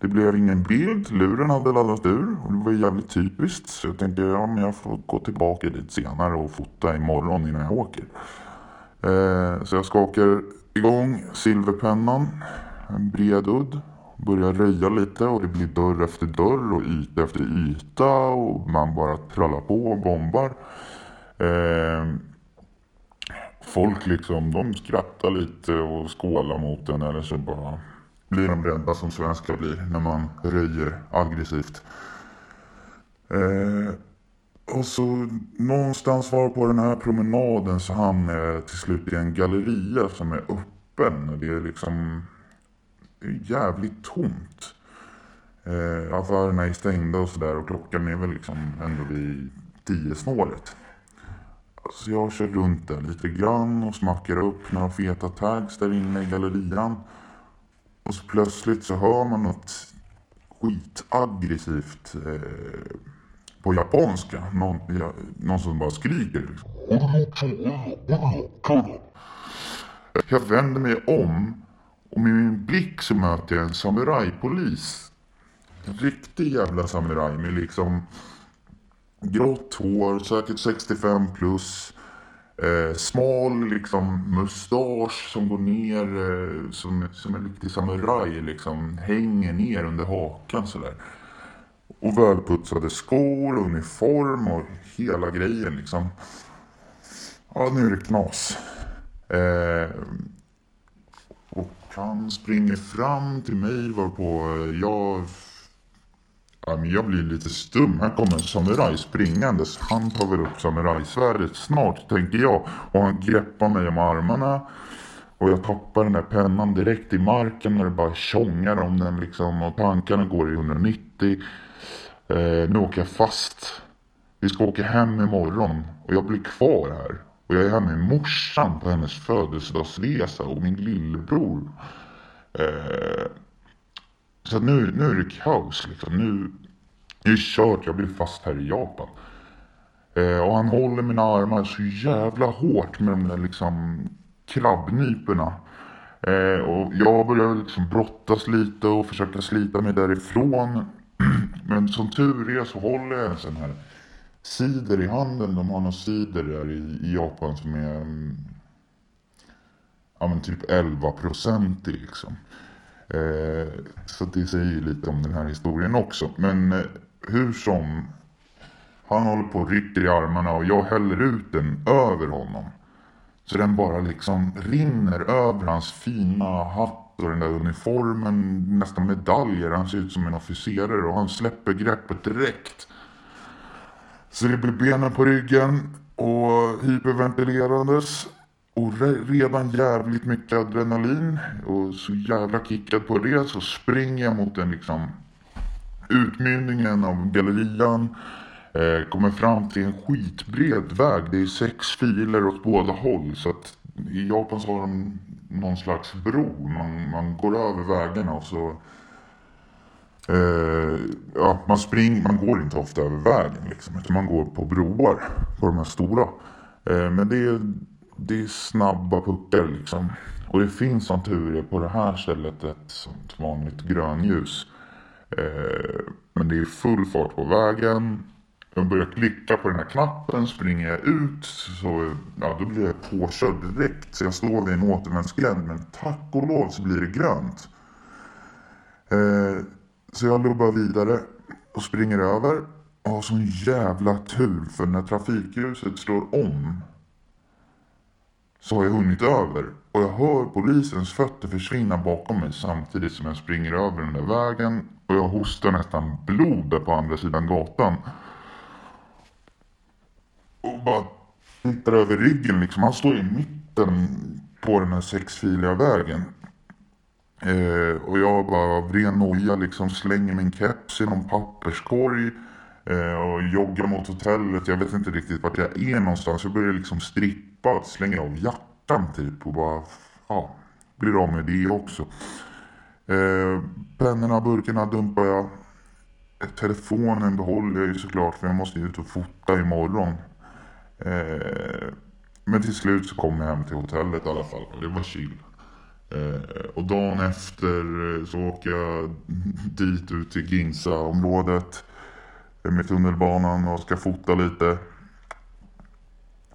Det blev ingen bild, luren hade laddat ur och det var jävligt typiskt. Så jag tänkte ja, men jag får gå tillbaka dit senare och fota imorgon innan jag åker. Eh, så jag skakar igång silverpennan, en bred udd. Börjar röja lite och det blir dörr efter dörr och yta efter yta och man bara trallar på och bombar. Eh, folk liksom, de skrattar lite och skålar mot den eller så bara blir de rädda som svenskar blir när man röjer aggressivt. Eh, och så någonstans var på den här promenaden så hamnade jag till slut i en galleria som är öppen. Det är liksom jävligt tomt. Eh, affärerna är stängda och sådär och klockan är väl liksom ändå vid tio snåret. Så jag kör runt där lite grann och smackar upp några feta tags där inne i gallerian. Och så plötsligt så hör man något skitaggressivt eh, på japanska. Någon, ja, någon som bara skriker. Liksom. Jag vänder mig om och med min blick så möter jag en samurajpolis. En riktig jävla samuraj med liksom grått hår, säkert 65 plus. Eh, smal liksom mustasch som går ner eh, som, som en riktig samuraj liksom hänger ner under hakan sådär. Och välputsade skor, uniform och hela grejen liksom. Ja, nu är det knas. Eh, han springer fram till mig varpå jag... Jag blir lite stum. Här kommer en samuraj springandes. Han tar väl upp samurajsvärdet snart, tänker jag. Och han greppar mig om armarna. Och jag tappar den där pennan direkt i marken när det bara tjongar om den liksom. Och tankarna går i 190. Eh, nu åker jag fast. Vi ska åka hem imorgon. Och jag blir kvar här. Och jag är här med morsan på hennes födelsedagsresa och min lillebror. Eh, så nu, nu är det kaos liksom. Nu, är det kört. Jag blir fast här i Japan. Eh, och han håller mina armar så jävla hårt med de där liksom krabbnyporna. Eh, och jag börjar liksom brottas lite och försöka slita mig därifrån. Men som tur är så håller jag en sån här cider i handen. De har någon cider där i, i Japan som är mm, ja, men typ 11 procent liksom. Eh, så det säger lite om den här historien också. Men eh, hur som. Han håller på och rycker i armarna och jag häller ut den över honom. Så den bara liksom rinner över hans fina hatt och den där uniformen, nästan medaljer. Han ser ut som en officerare och han släpper greppet direkt. Så det blev benen på ryggen och hyperventilerandes. Och redan jävligt mycket adrenalin och så jävla kickad på det så springer jag mot den liksom utmynningen av gallerian. Eh, kommer fram till en skitbred väg. Det är sex filer åt båda håll. Så att i Japan så har de någon slags bro. Man, man går över vägarna och så Eh, ja, man, springer, man går inte ofta över vägen liksom, utan man går på broar, på de här stora. Eh, men det är, det är snabba puckar liksom. Och det finns som tur är på det här stället ett sånt vanligt grönljus. Eh, men det är full fart på vägen. Jag börjar klicka på den här knappen, springer jag ut så ja, då blir jag påkörd direkt. Så jag står vid en återvändsgränd men tack och lov så blir det grönt. Eh, så jag lubbar vidare och springer över och har sån jävla tur för när trafikljuset slår om så har jag hunnit över och jag hör polisens fötter försvinna bakom mig samtidigt som jag springer över den där vägen och jag hostar nästan blod där på andra sidan gatan. Och bara tittar över ryggen liksom. Han står i mitten på den här sexfiliga vägen. Eh, och jag bara av ren noja liksom slänger min keps i någon papperskorg eh, och joggar mot hotellet. Jag vet inte riktigt vart jag är någonstans. Jag börjar liksom strippa, slänger av jackan typ och bara, ja, blir av med det också. Eh, pennorna, burkarna dumpar jag. Telefonen behåller jag ju såklart för jag måste ju ut och fota imorgon. Eh, men till slut så kom jag hem till hotellet i alla fall och det var chill. Eh, och dagen efter eh, så åker jag dit ut till Ginsa-området eh, med tunnelbanan och ska fota lite.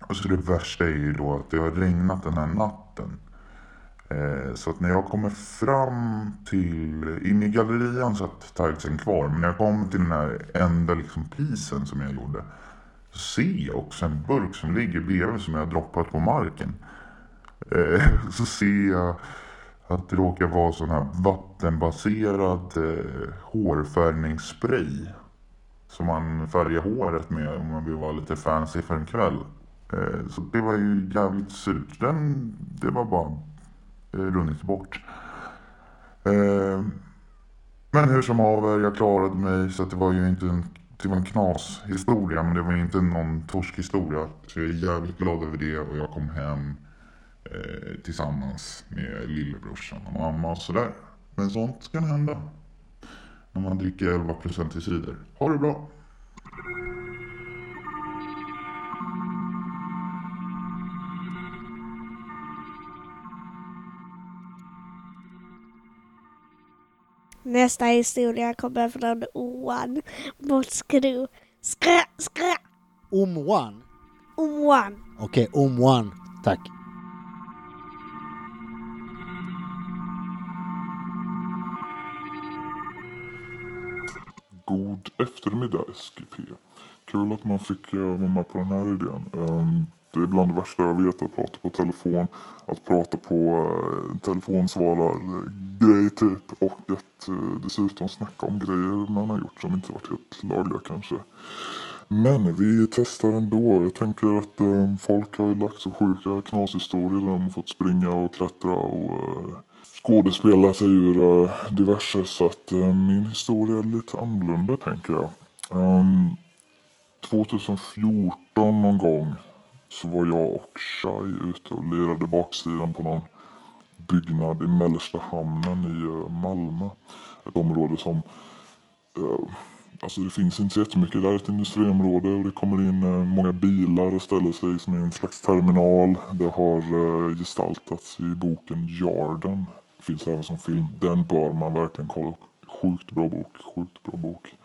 Och så det värsta är ju då att det har regnat den här natten. Eh, så att när jag kommer fram till, in i gallerian satt tightsen kvar. Men när jag kommer till den här enda liksom pisen som jag gjorde. Så ser jag också en burk som ligger bredvid som jag har droppat på marken. Eh, så ser jag att det råkar vara sån här vattenbaserad eh, hårfärgningsspray. Som man färgar håret med om man vill vara lite fancy för en kväll. Eh, så det var ju jävligt surt. Den, det var bara eh, runnit bort. Eh, men hur som haver, jag klarade mig så att det var ju inte en, det var en knashistoria men det var inte någon torskhistoria. Så jag är jävligt glad över det och jag kom hem eh, tillsammans med lillebrorsan och mamma och sådär. Men sånt kan hända. När man dricker 11% i cider. Ha det bra! Nästa historia kommer från Oan mot Skru. Skrä, skrä, Omwan. Oan. Okej, Omwan. Tack. God eftermiddag SGP. Kul att man fick eh, vara med på den här idén. Ehm, det är bland det värsta jag vet att prata på telefon. Att prata på uh, telefonsvarargrej typ. Och att eh, dessutom snacka om grejer man har gjort som inte varit helt lagliga kanske. Men vi testar ändå. Jag tänker att ehm, folk har ju lagt så sjuka knashistorier där de har fått springa och klättra och skådespela sig ur uh, diverse. Så att uh, min historia är lite annorlunda tänker jag. Ehm, um, 2014 någon gång så var jag och Shai ute och lirade baksidan på någon byggnad i mellersta hamnen i uh, Malmö. Ett område som Alltså det finns inte så jättemycket där, ett industriområde och det kommer in många bilar och ställer sig som en slags terminal. Det har gestaltats i boken Jarden. Finns även som film. Den bör man verkligen kolla upp. Sjukt bra bok, sjukt bra bok.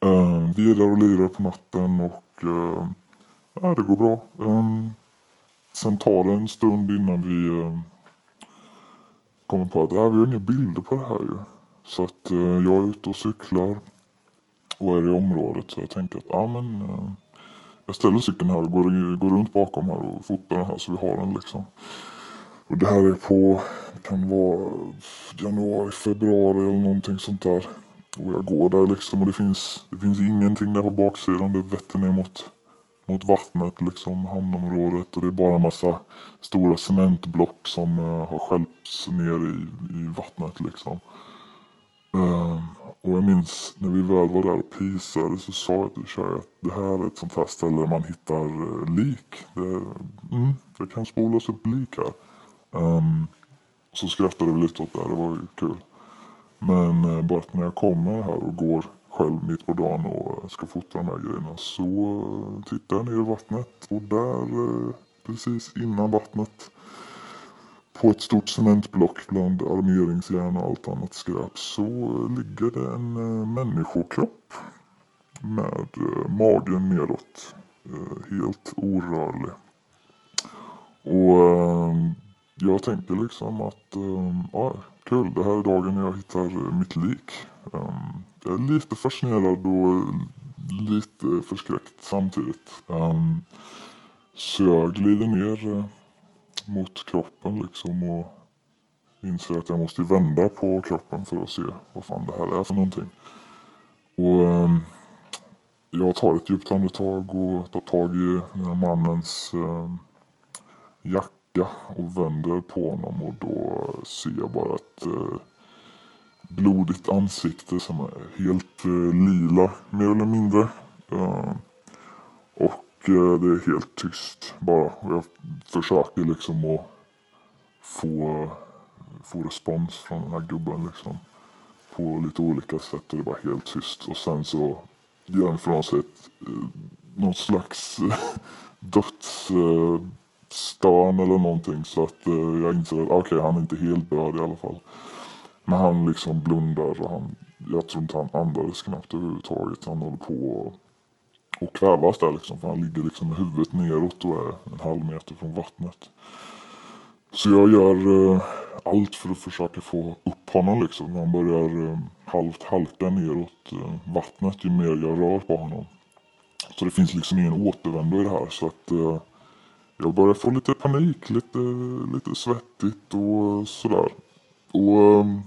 Eh, vi är där och lirar på natten och eh, ja, det går bra. Eh, sen tar det en stund innan vi eh, kommer på att äh, vi har inga bilder på det här ju. Så att eh, jag är ute och cyklar och är i området. Så jag tänker att ja, men, eh, jag ställer cykeln här och går, går runt bakom här och fotar den här så vi har den liksom. Och det här är på, kan vara januari, februari eller någonting sånt där. Och jag går där liksom och det finns, det finns ingenting där på baksidan. Det vetter ner mot, mot vattnet liksom, hamnområdet. Och det är bara en massa stora cementblock som uh, har stjälpts ner i, i vattnet liksom. Uh, och jag minns när vi väl var där och pisade så sa jag till Shai att det här är ett sånt här ställe där man hittar uh, lik. Det, mm, det kan spolas upp lik här. Um, så skrattade vi lite åt det, det var ju kul. Men eh, bara att när jag kommer här och går själv mitt på dagen och eh, ska fota de här grejerna så eh, tittar jag ner i vattnet och där precis innan vattnet på ett stort cementblock bland armeringsjärn och allt annat skräp så ligger det en människokropp med magen nedåt. Helt orörlig. Och jag tänker liksom att um, ja, kul, det här är dagen när jag hittar eh, mitt lik. Um, jag är lite fascinerad och eh, lite förskräckt samtidigt. Um, så jag glider ner uh, mot kroppen liksom och inser att jag måste vända på kroppen för att se vad fan det här är för någonting. Och um, jag tar ett djupt andetag och tar tag i den här mannens ehm, jacka jacka och vänder på honom och då ser jag bara ett eh, blodigt ansikte som är helt eh, lila mer eller mindre. Eh, och eh, det är helt tyst bara. Och jag försöker liksom att få, få respons från den här gubben liksom. På lite olika sätt och det var helt tyst. Och sen så jämför han sig ett, eh, något slags eh, stan eller någonting. Så att eh, jag inser att okej, han är inte helt död i alla fall. Men han liksom blundar och han, jag tror inte han andades knappt överhuvudtaget. Han håller på att och kvävas där liksom. För han ligger liksom med huvudet neråt och är en halv meter från vattnet. Så jag gör eh, allt för att försöka få upp honom liksom. Han börjar eh, halvt halka neråt eh, vattnet ju mer jag rör på honom. Så det finns liksom ingen återvändo i det här. Så att eh, jag börjar få lite panik, lite, lite svettigt och sådär. Och ehm,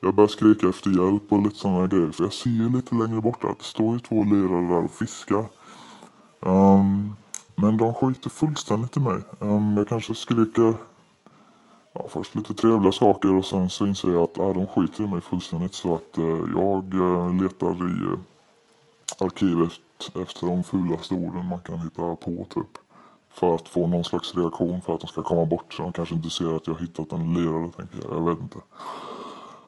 jag börjar skrika efter hjälp och lite sådana grejer. För jag ser lite längre bort att det står ju två lirare där och fiskar. Um, men de skiter fullständigt i mig. Um, jag kanske skriker ja, först lite trevliga saker och sen så inser jag att äh, de skiter i mig fullständigt. Så att uh, jag uh, letar i uh, arkivet efter de fulaste orden man kan hitta på typ. För att få någon slags reaktion för att de ska komma bort. Så de kanske inte ser att jag har hittat en lirare tänker jag. Jag vet inte.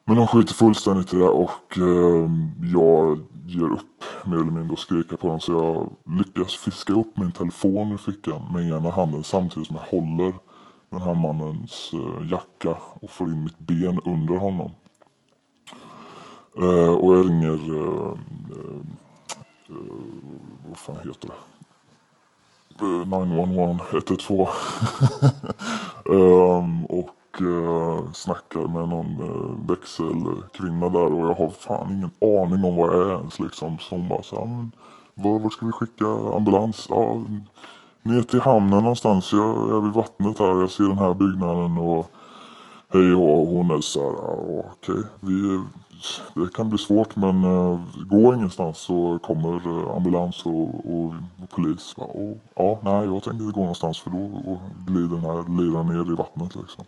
Men de skiter fullständigt i det och eh, jag ger upp mer eller mindre och skriker på dem. Så jag lyckas fiska upp min telefon ur fickan med ena handen samtidigt som jag håller den här mannens eh, jacka och får in mitt ben under honom. Eh, och jag ringer, eh, eh, eh vad fan heter det? 911, 112. um, och uh, snackar med någon uh, växelkvinna där och jag har fan ingen aning om vad jag är ens liksom. Så hon bara så här, men var, var ska vi skicka ambulans? Ja, ner till hamnen någonstans. Jag är vid vattnet här. Jag ser den här byggnaden och hej och hon är så här, ja, okej, vi, det kan bli svårt men eh, gå ingenstans så kommer eh, ambulans och, och, och polis. Va? Och, ja, nej jag tänker inte gå någonstans för då glider den här liran ner i vattnet liksom.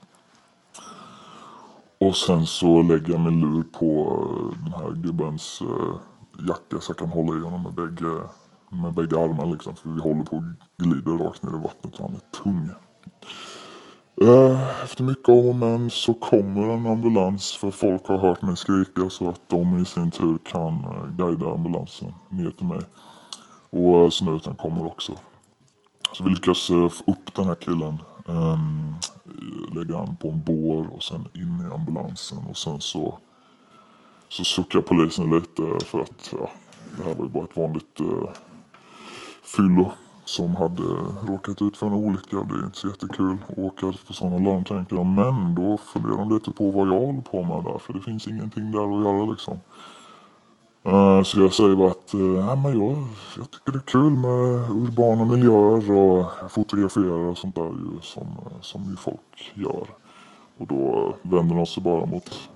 Och sen så lägger jag min lur på eh, den här gubbens eh, jacka så jag kan hålla i honom med bägge, med bägge armarna liksom. För vi håller på att glida rakt ner i vattnet och han är tung. Efter mycket om och men så kommer en ambulans för folk har hört mig skrika så att de i sin tur kan eh, guida ambulansen ner till mig. Och eh, snuten kommer också. Så vi lyckas eh, få upp den här killen. Ehm, lägga han på en bår och sen in i ambulansen och sen så så suckar polisen lite för att ja, det här var ju bara ett vanligt uh, fyllo som hade råkat ut för en olycka. Det är inte så jättekul att åka på sådana larm tänker jag. Men då funderar de lite på vad jag håller på med där. För det finns ingenting där att göra liksom. Eh, så jag säger bara att uh, men jag, jag tycker det är kul med urbana miljöer och fotografera och sånt där ju, som, eh, som ju folk gör. Och då vänder de sig bara mot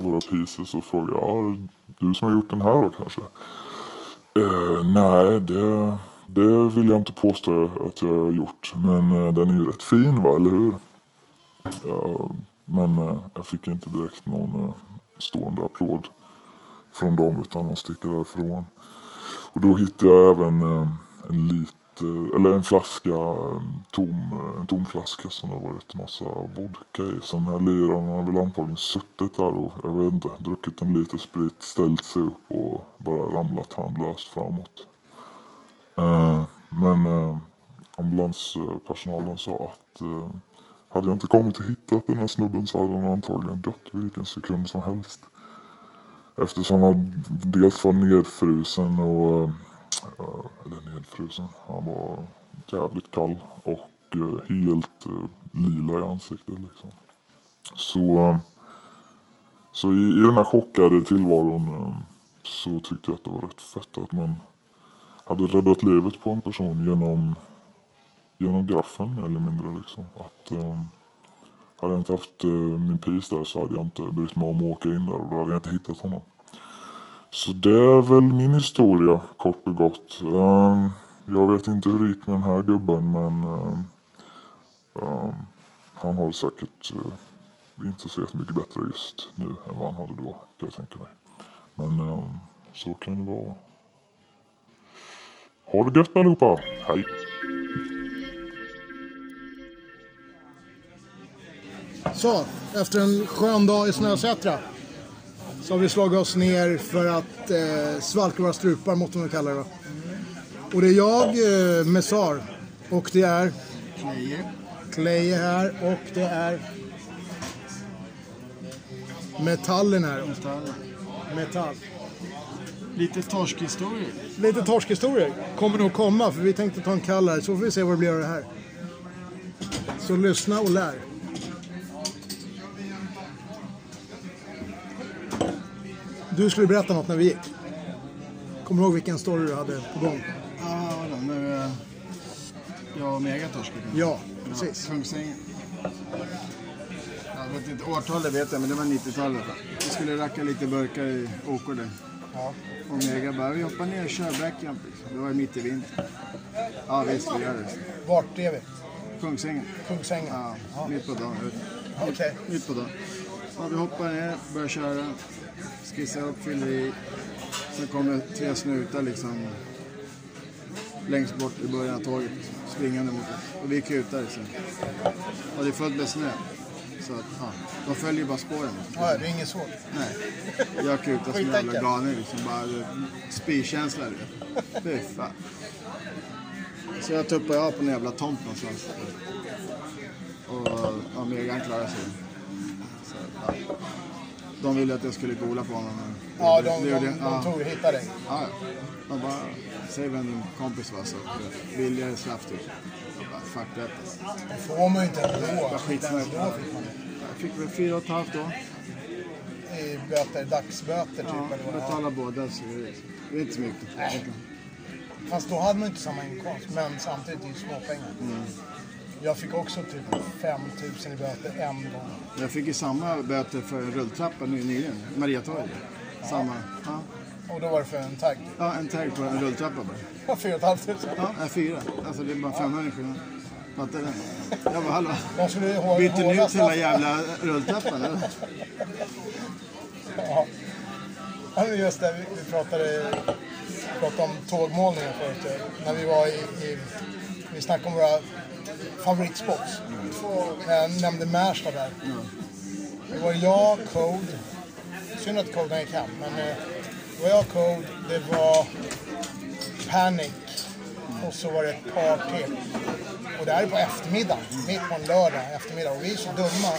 våra pieces och frågar ja, du som har gjort den här då kanske? Uh, nej, det, det vill jag inte påstå att jag har gjort. Men eh, den är ju rätt fin va, eller hur? Men eh, jag fick inte direkt någon eh, stående applåd från dem utan de sticker därifrån. Och då hittade jag även en lite, eller en flaska, en tom, en tom flaska som det varit varit massa vodka i. Så den här liraren har väl antagligen suttit där och jag vet inte, druckit en liter sprit, ställt sig upp och bara ramlat handlöst framåt. Eh, men eh, ambulanspersonalen eh, sa att hade jag inte kommit och hittat den här snubben så hade han antagligen dött vilken sekund som helst. Eftersom han dels var nedfrusen och, eller nedfrusen, han var jävligt kall och helt lila i ansiktet liksom. Så, så i, i den här chockade tillvaron så tyckte jag att det var rätt fett att man hade räddat livet på en person genom, genom graffen mer eller mindre. Liksom. Att, eh, hade jag inte haft eh, min pis där så hade jag inte brytt mig om att åka in där och då hade jag inte hittat honom. Så det är väl min historia kort och gott. Um, jag vet inte hur det gick med den här gubben men um, um, han har säkert uh, inte så mycket bättre just nu än vad han hade då, kan jag tänka mig. Men så kan det vara. Ha det gött allihopa, hej! Så, efter en skön dag i Snösätra så har vi slagit oss ner för att eh, svalka våra strupar, måste man kalla det då. Och det är jag, eh, Messar, och det är Kleje. Kleje här och det är Metallen här. Metall. Metall. Lite torskhistorier. Lite torskhistorier kommer nog komma för vi tänkte ta en kall här så får vi se vad det blir av det här. Så lyssna och lär. Du skulle berätta något när vi gick. Kommer du ihåg vilken story du hade på gång? Ja, vadå? Nu... eh, Jag och Mega torskade. Ja, precis. Kungsängen. Jag vet inte, årtalet vet jag, men det var 90-talet. Vi skulle racka lite burkar i OK där. Ja. Och Mega bara, vi hoppar ner och kör. Liksom. Det var mitt i vintern. Ja, visst, vi gör det. Vart är vi? Kungsängen. Kungsängen? Ja, mitt på dagen. Okej. Mitt på dagen. Ja, vi hoppar ner, börjar köra. Skissar upp, fyller i. Sen kommer tre snutar liksom längst bort i början av tåget. Liksom, springande mot oss. Och vi kutar liksom. Och det är fullt med snö. Så att, ja, de följer bara spåren. Ja, det är inget svårt. Nej. Jag kutar som en jävla Skitenkelt. galning liksom. Bara spykänsla du vet. Fy fan. Så jag tuppar av på en jävla tomt någonstans. Och ja, Megan klarar sig. Så, ja. De ville att jag skulle gola på honom. men Ja, det- de, det de, gjorde de, jag. Ja. tog och hittade dig. Ja, ja. De bara, säg vem din kompis var så att Vilja straff typ. Fuck that. Det får man ju inte ändå. Vad det. Jag fick väl fyra och ett halvt då. I böter, dagsböter typ. Ja, eller betala båda så det är- inte så mycket. egentligen. Fast då hade man inte samma inkomst. Men samtidigt är det ju småpengar. Mm. Jag fick också typ 5 000 i böter en gång. Jag fick ju samma böter för en rulltrappa nu nyligen. Mariatorget. Samma. Ja. Och då var det för en tagg. ja, en tagg på en rulltrappa bara. 4 500. Ja, nej, fyra. Alltså det är bara 500 skillnad. Fattar du? Jag bara, hallå. Byter ni ut hela jävla rulltrappan eller? Ja. Ja, just det, vi, vi pratade, pratade om tågmålningen förut. eh, När vi var i, i vi snackade om våra favoritspots. Jag nämnde Märsta där. Det var jag, Code. Synd att Code gick hem. Men eh, det var jag, Code, det var Panic och så var det ett par till. Och det här är på eftermiddagen, mitt på en lördag eftermiddag. Och vi är så dumma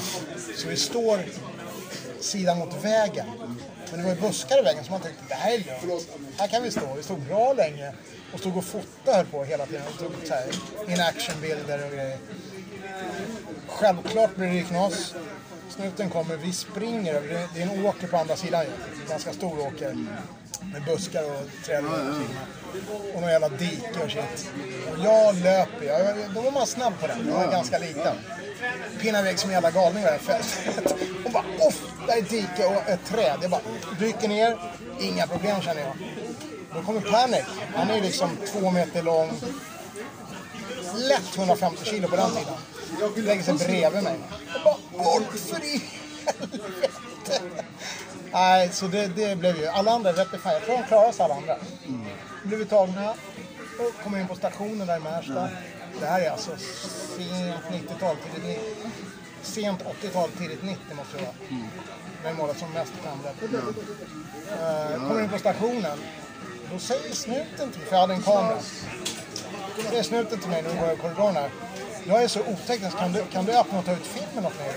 så vi står sidan mot vägen. Men det var ju buskar i vägen så man tänkte det här är lugnt. Här kan vi stå. Vi stod bra länge och stod och fotade på hela tiden. Och tog så här in action-bilder och grejer. Självklart blir det knas. Snuten kommer, vi springer över, det- det är en åker på andra sidan ju. Ganska stor åker. Med buskar och träd och och några jävla dike och shit. Och jag löper, jag, då var man snabb på den. Jag var ganska liten. Pinnar iväg som en jävla galning där fältet. Och bara off, där är ett dike och ett träd. Jag bara dyker ner, inga problem känner jag. Då kommer Panic. Han är liksom två meter lång. Lätt 150 kilo på den tiden. Lägger sig bredvid mig. Jag bara bort för i helvete. Nej, så det, det blev ju... Alla andra vet fan, jag tror de klarade sig alla andra. Då blev tagna och kom in på stationen där i Märsta. Det här är alltså sent 90-tal, tidigt 90 Sent 80-tal, tidigt 90 måste det vara. Den målet som mest pendlade. Uh, kommer in på stationen. Då säger snuten till mig, för jag hade en kamera. Då säger snuten till mig när vi går i korridoren här. Jag är så otäck, så kan du, kan du öppna och ta ut filmen åt mig?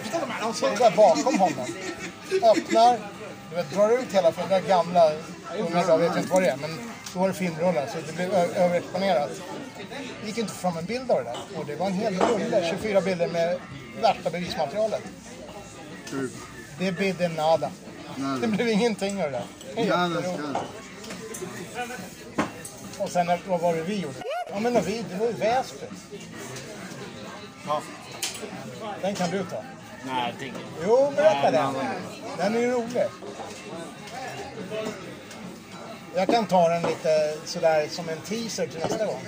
Så jag går bakom honom. Öppnar, du vet, drar ut hela filmen. Det där gamla, unga idag vet inte vad det är. Men då var det filmrullar så det blev överexponerat. Det gick inte att få fram en bild av det där. Och det var en hel rulle, 24 bilder med värsta bevismaterialet. Det bidde nada. Det blev ingenting av det där. Jätteroligt. Och sen vad var det vi gjorde? Ja men vi, det var ju Väsby. Ja. Den kan du ta. Nej, det tänker Jo, berätta den. Den är ju rolig. Jag kan ta den lite sådär som en teaser till nästa gång.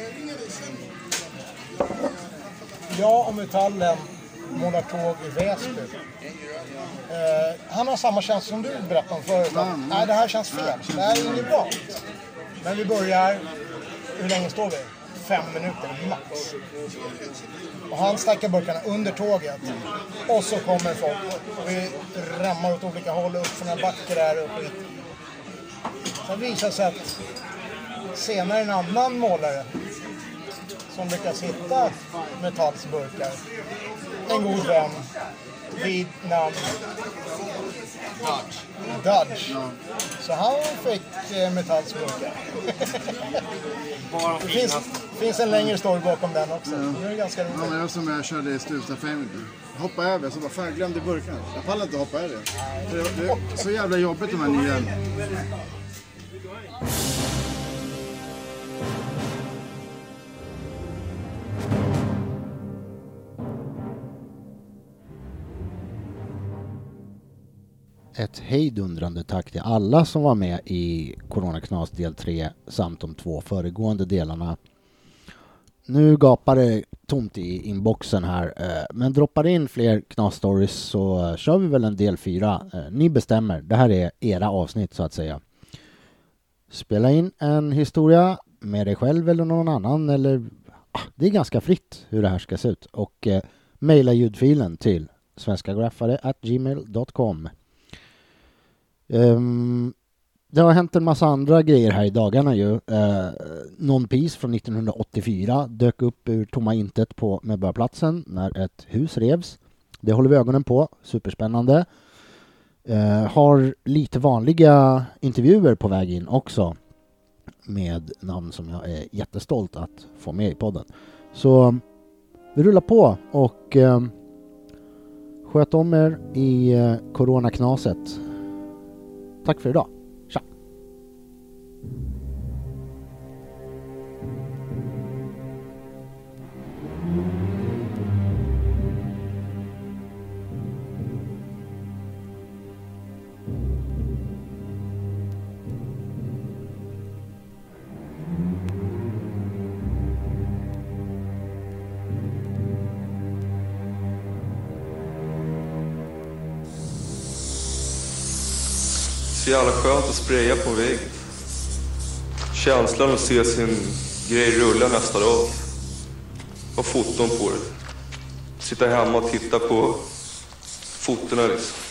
jag och Metallen målar tåg i Väsby. Eh, han har samma känsla som du berättade om förut. Att, nej, det här känns fel. Det här är inget bra. Men vi börjar, hur länge står vi? Fem minuter max. Och han stackar burkarna under tåget. Och så kommer folk. Och vi rammar åt olika håll upp för några backar där och skit. Sen visar sig att senare en annan målare som lyckas hitta Metalls burkar. En god vän vid namn Dudge. Så han fick eh, Metalls burkar. det finns, finns en längre story bakom den också. Det är ganska Ja, roligt. men jag som jag körde i Struvsta Family. Hoppa över, så bara fan glömde burkarna. Jag pallar inte hoppa över. Det är så jävla jobbigt de här nya. Ett hejdundrande tack till alla som var med i Coronaknas del 3 samt de två föregående delarna. Nu gapar det tomt i inboxen här, eh, men droppar in fler Knas-stories så kör vi väl en del 4. Eh, ni bestämmer, det här är era avsnitt så att säga. Spela in en historia med dig själv eller någon annan eller ah, det är ganska fritt hur det här ska se ut och eh, mejla ljudfilen till svenskagraffare@gmail.com. Um, det har hänt en massa andra grejer här i dagarna ju. Eh, uh, Non Peace från 1984 dök upp ur tomma intet på Medborgarplatsen när ett hus revs. Det håller vi ögonen på, superspännande. Uh, har lite vanliga intervjuer på väg in också med namn som jag är jättestolt att få med i podden. Så vi rullar på och um, sköt om er i uh, coronaknaset. Tack för idag. Tja! Så jävla skönt att spraya på en vägg. Känslan att se sin grej rulla nästa dag. Ha foton på det. Sitta hemma och titta på fotona liksom.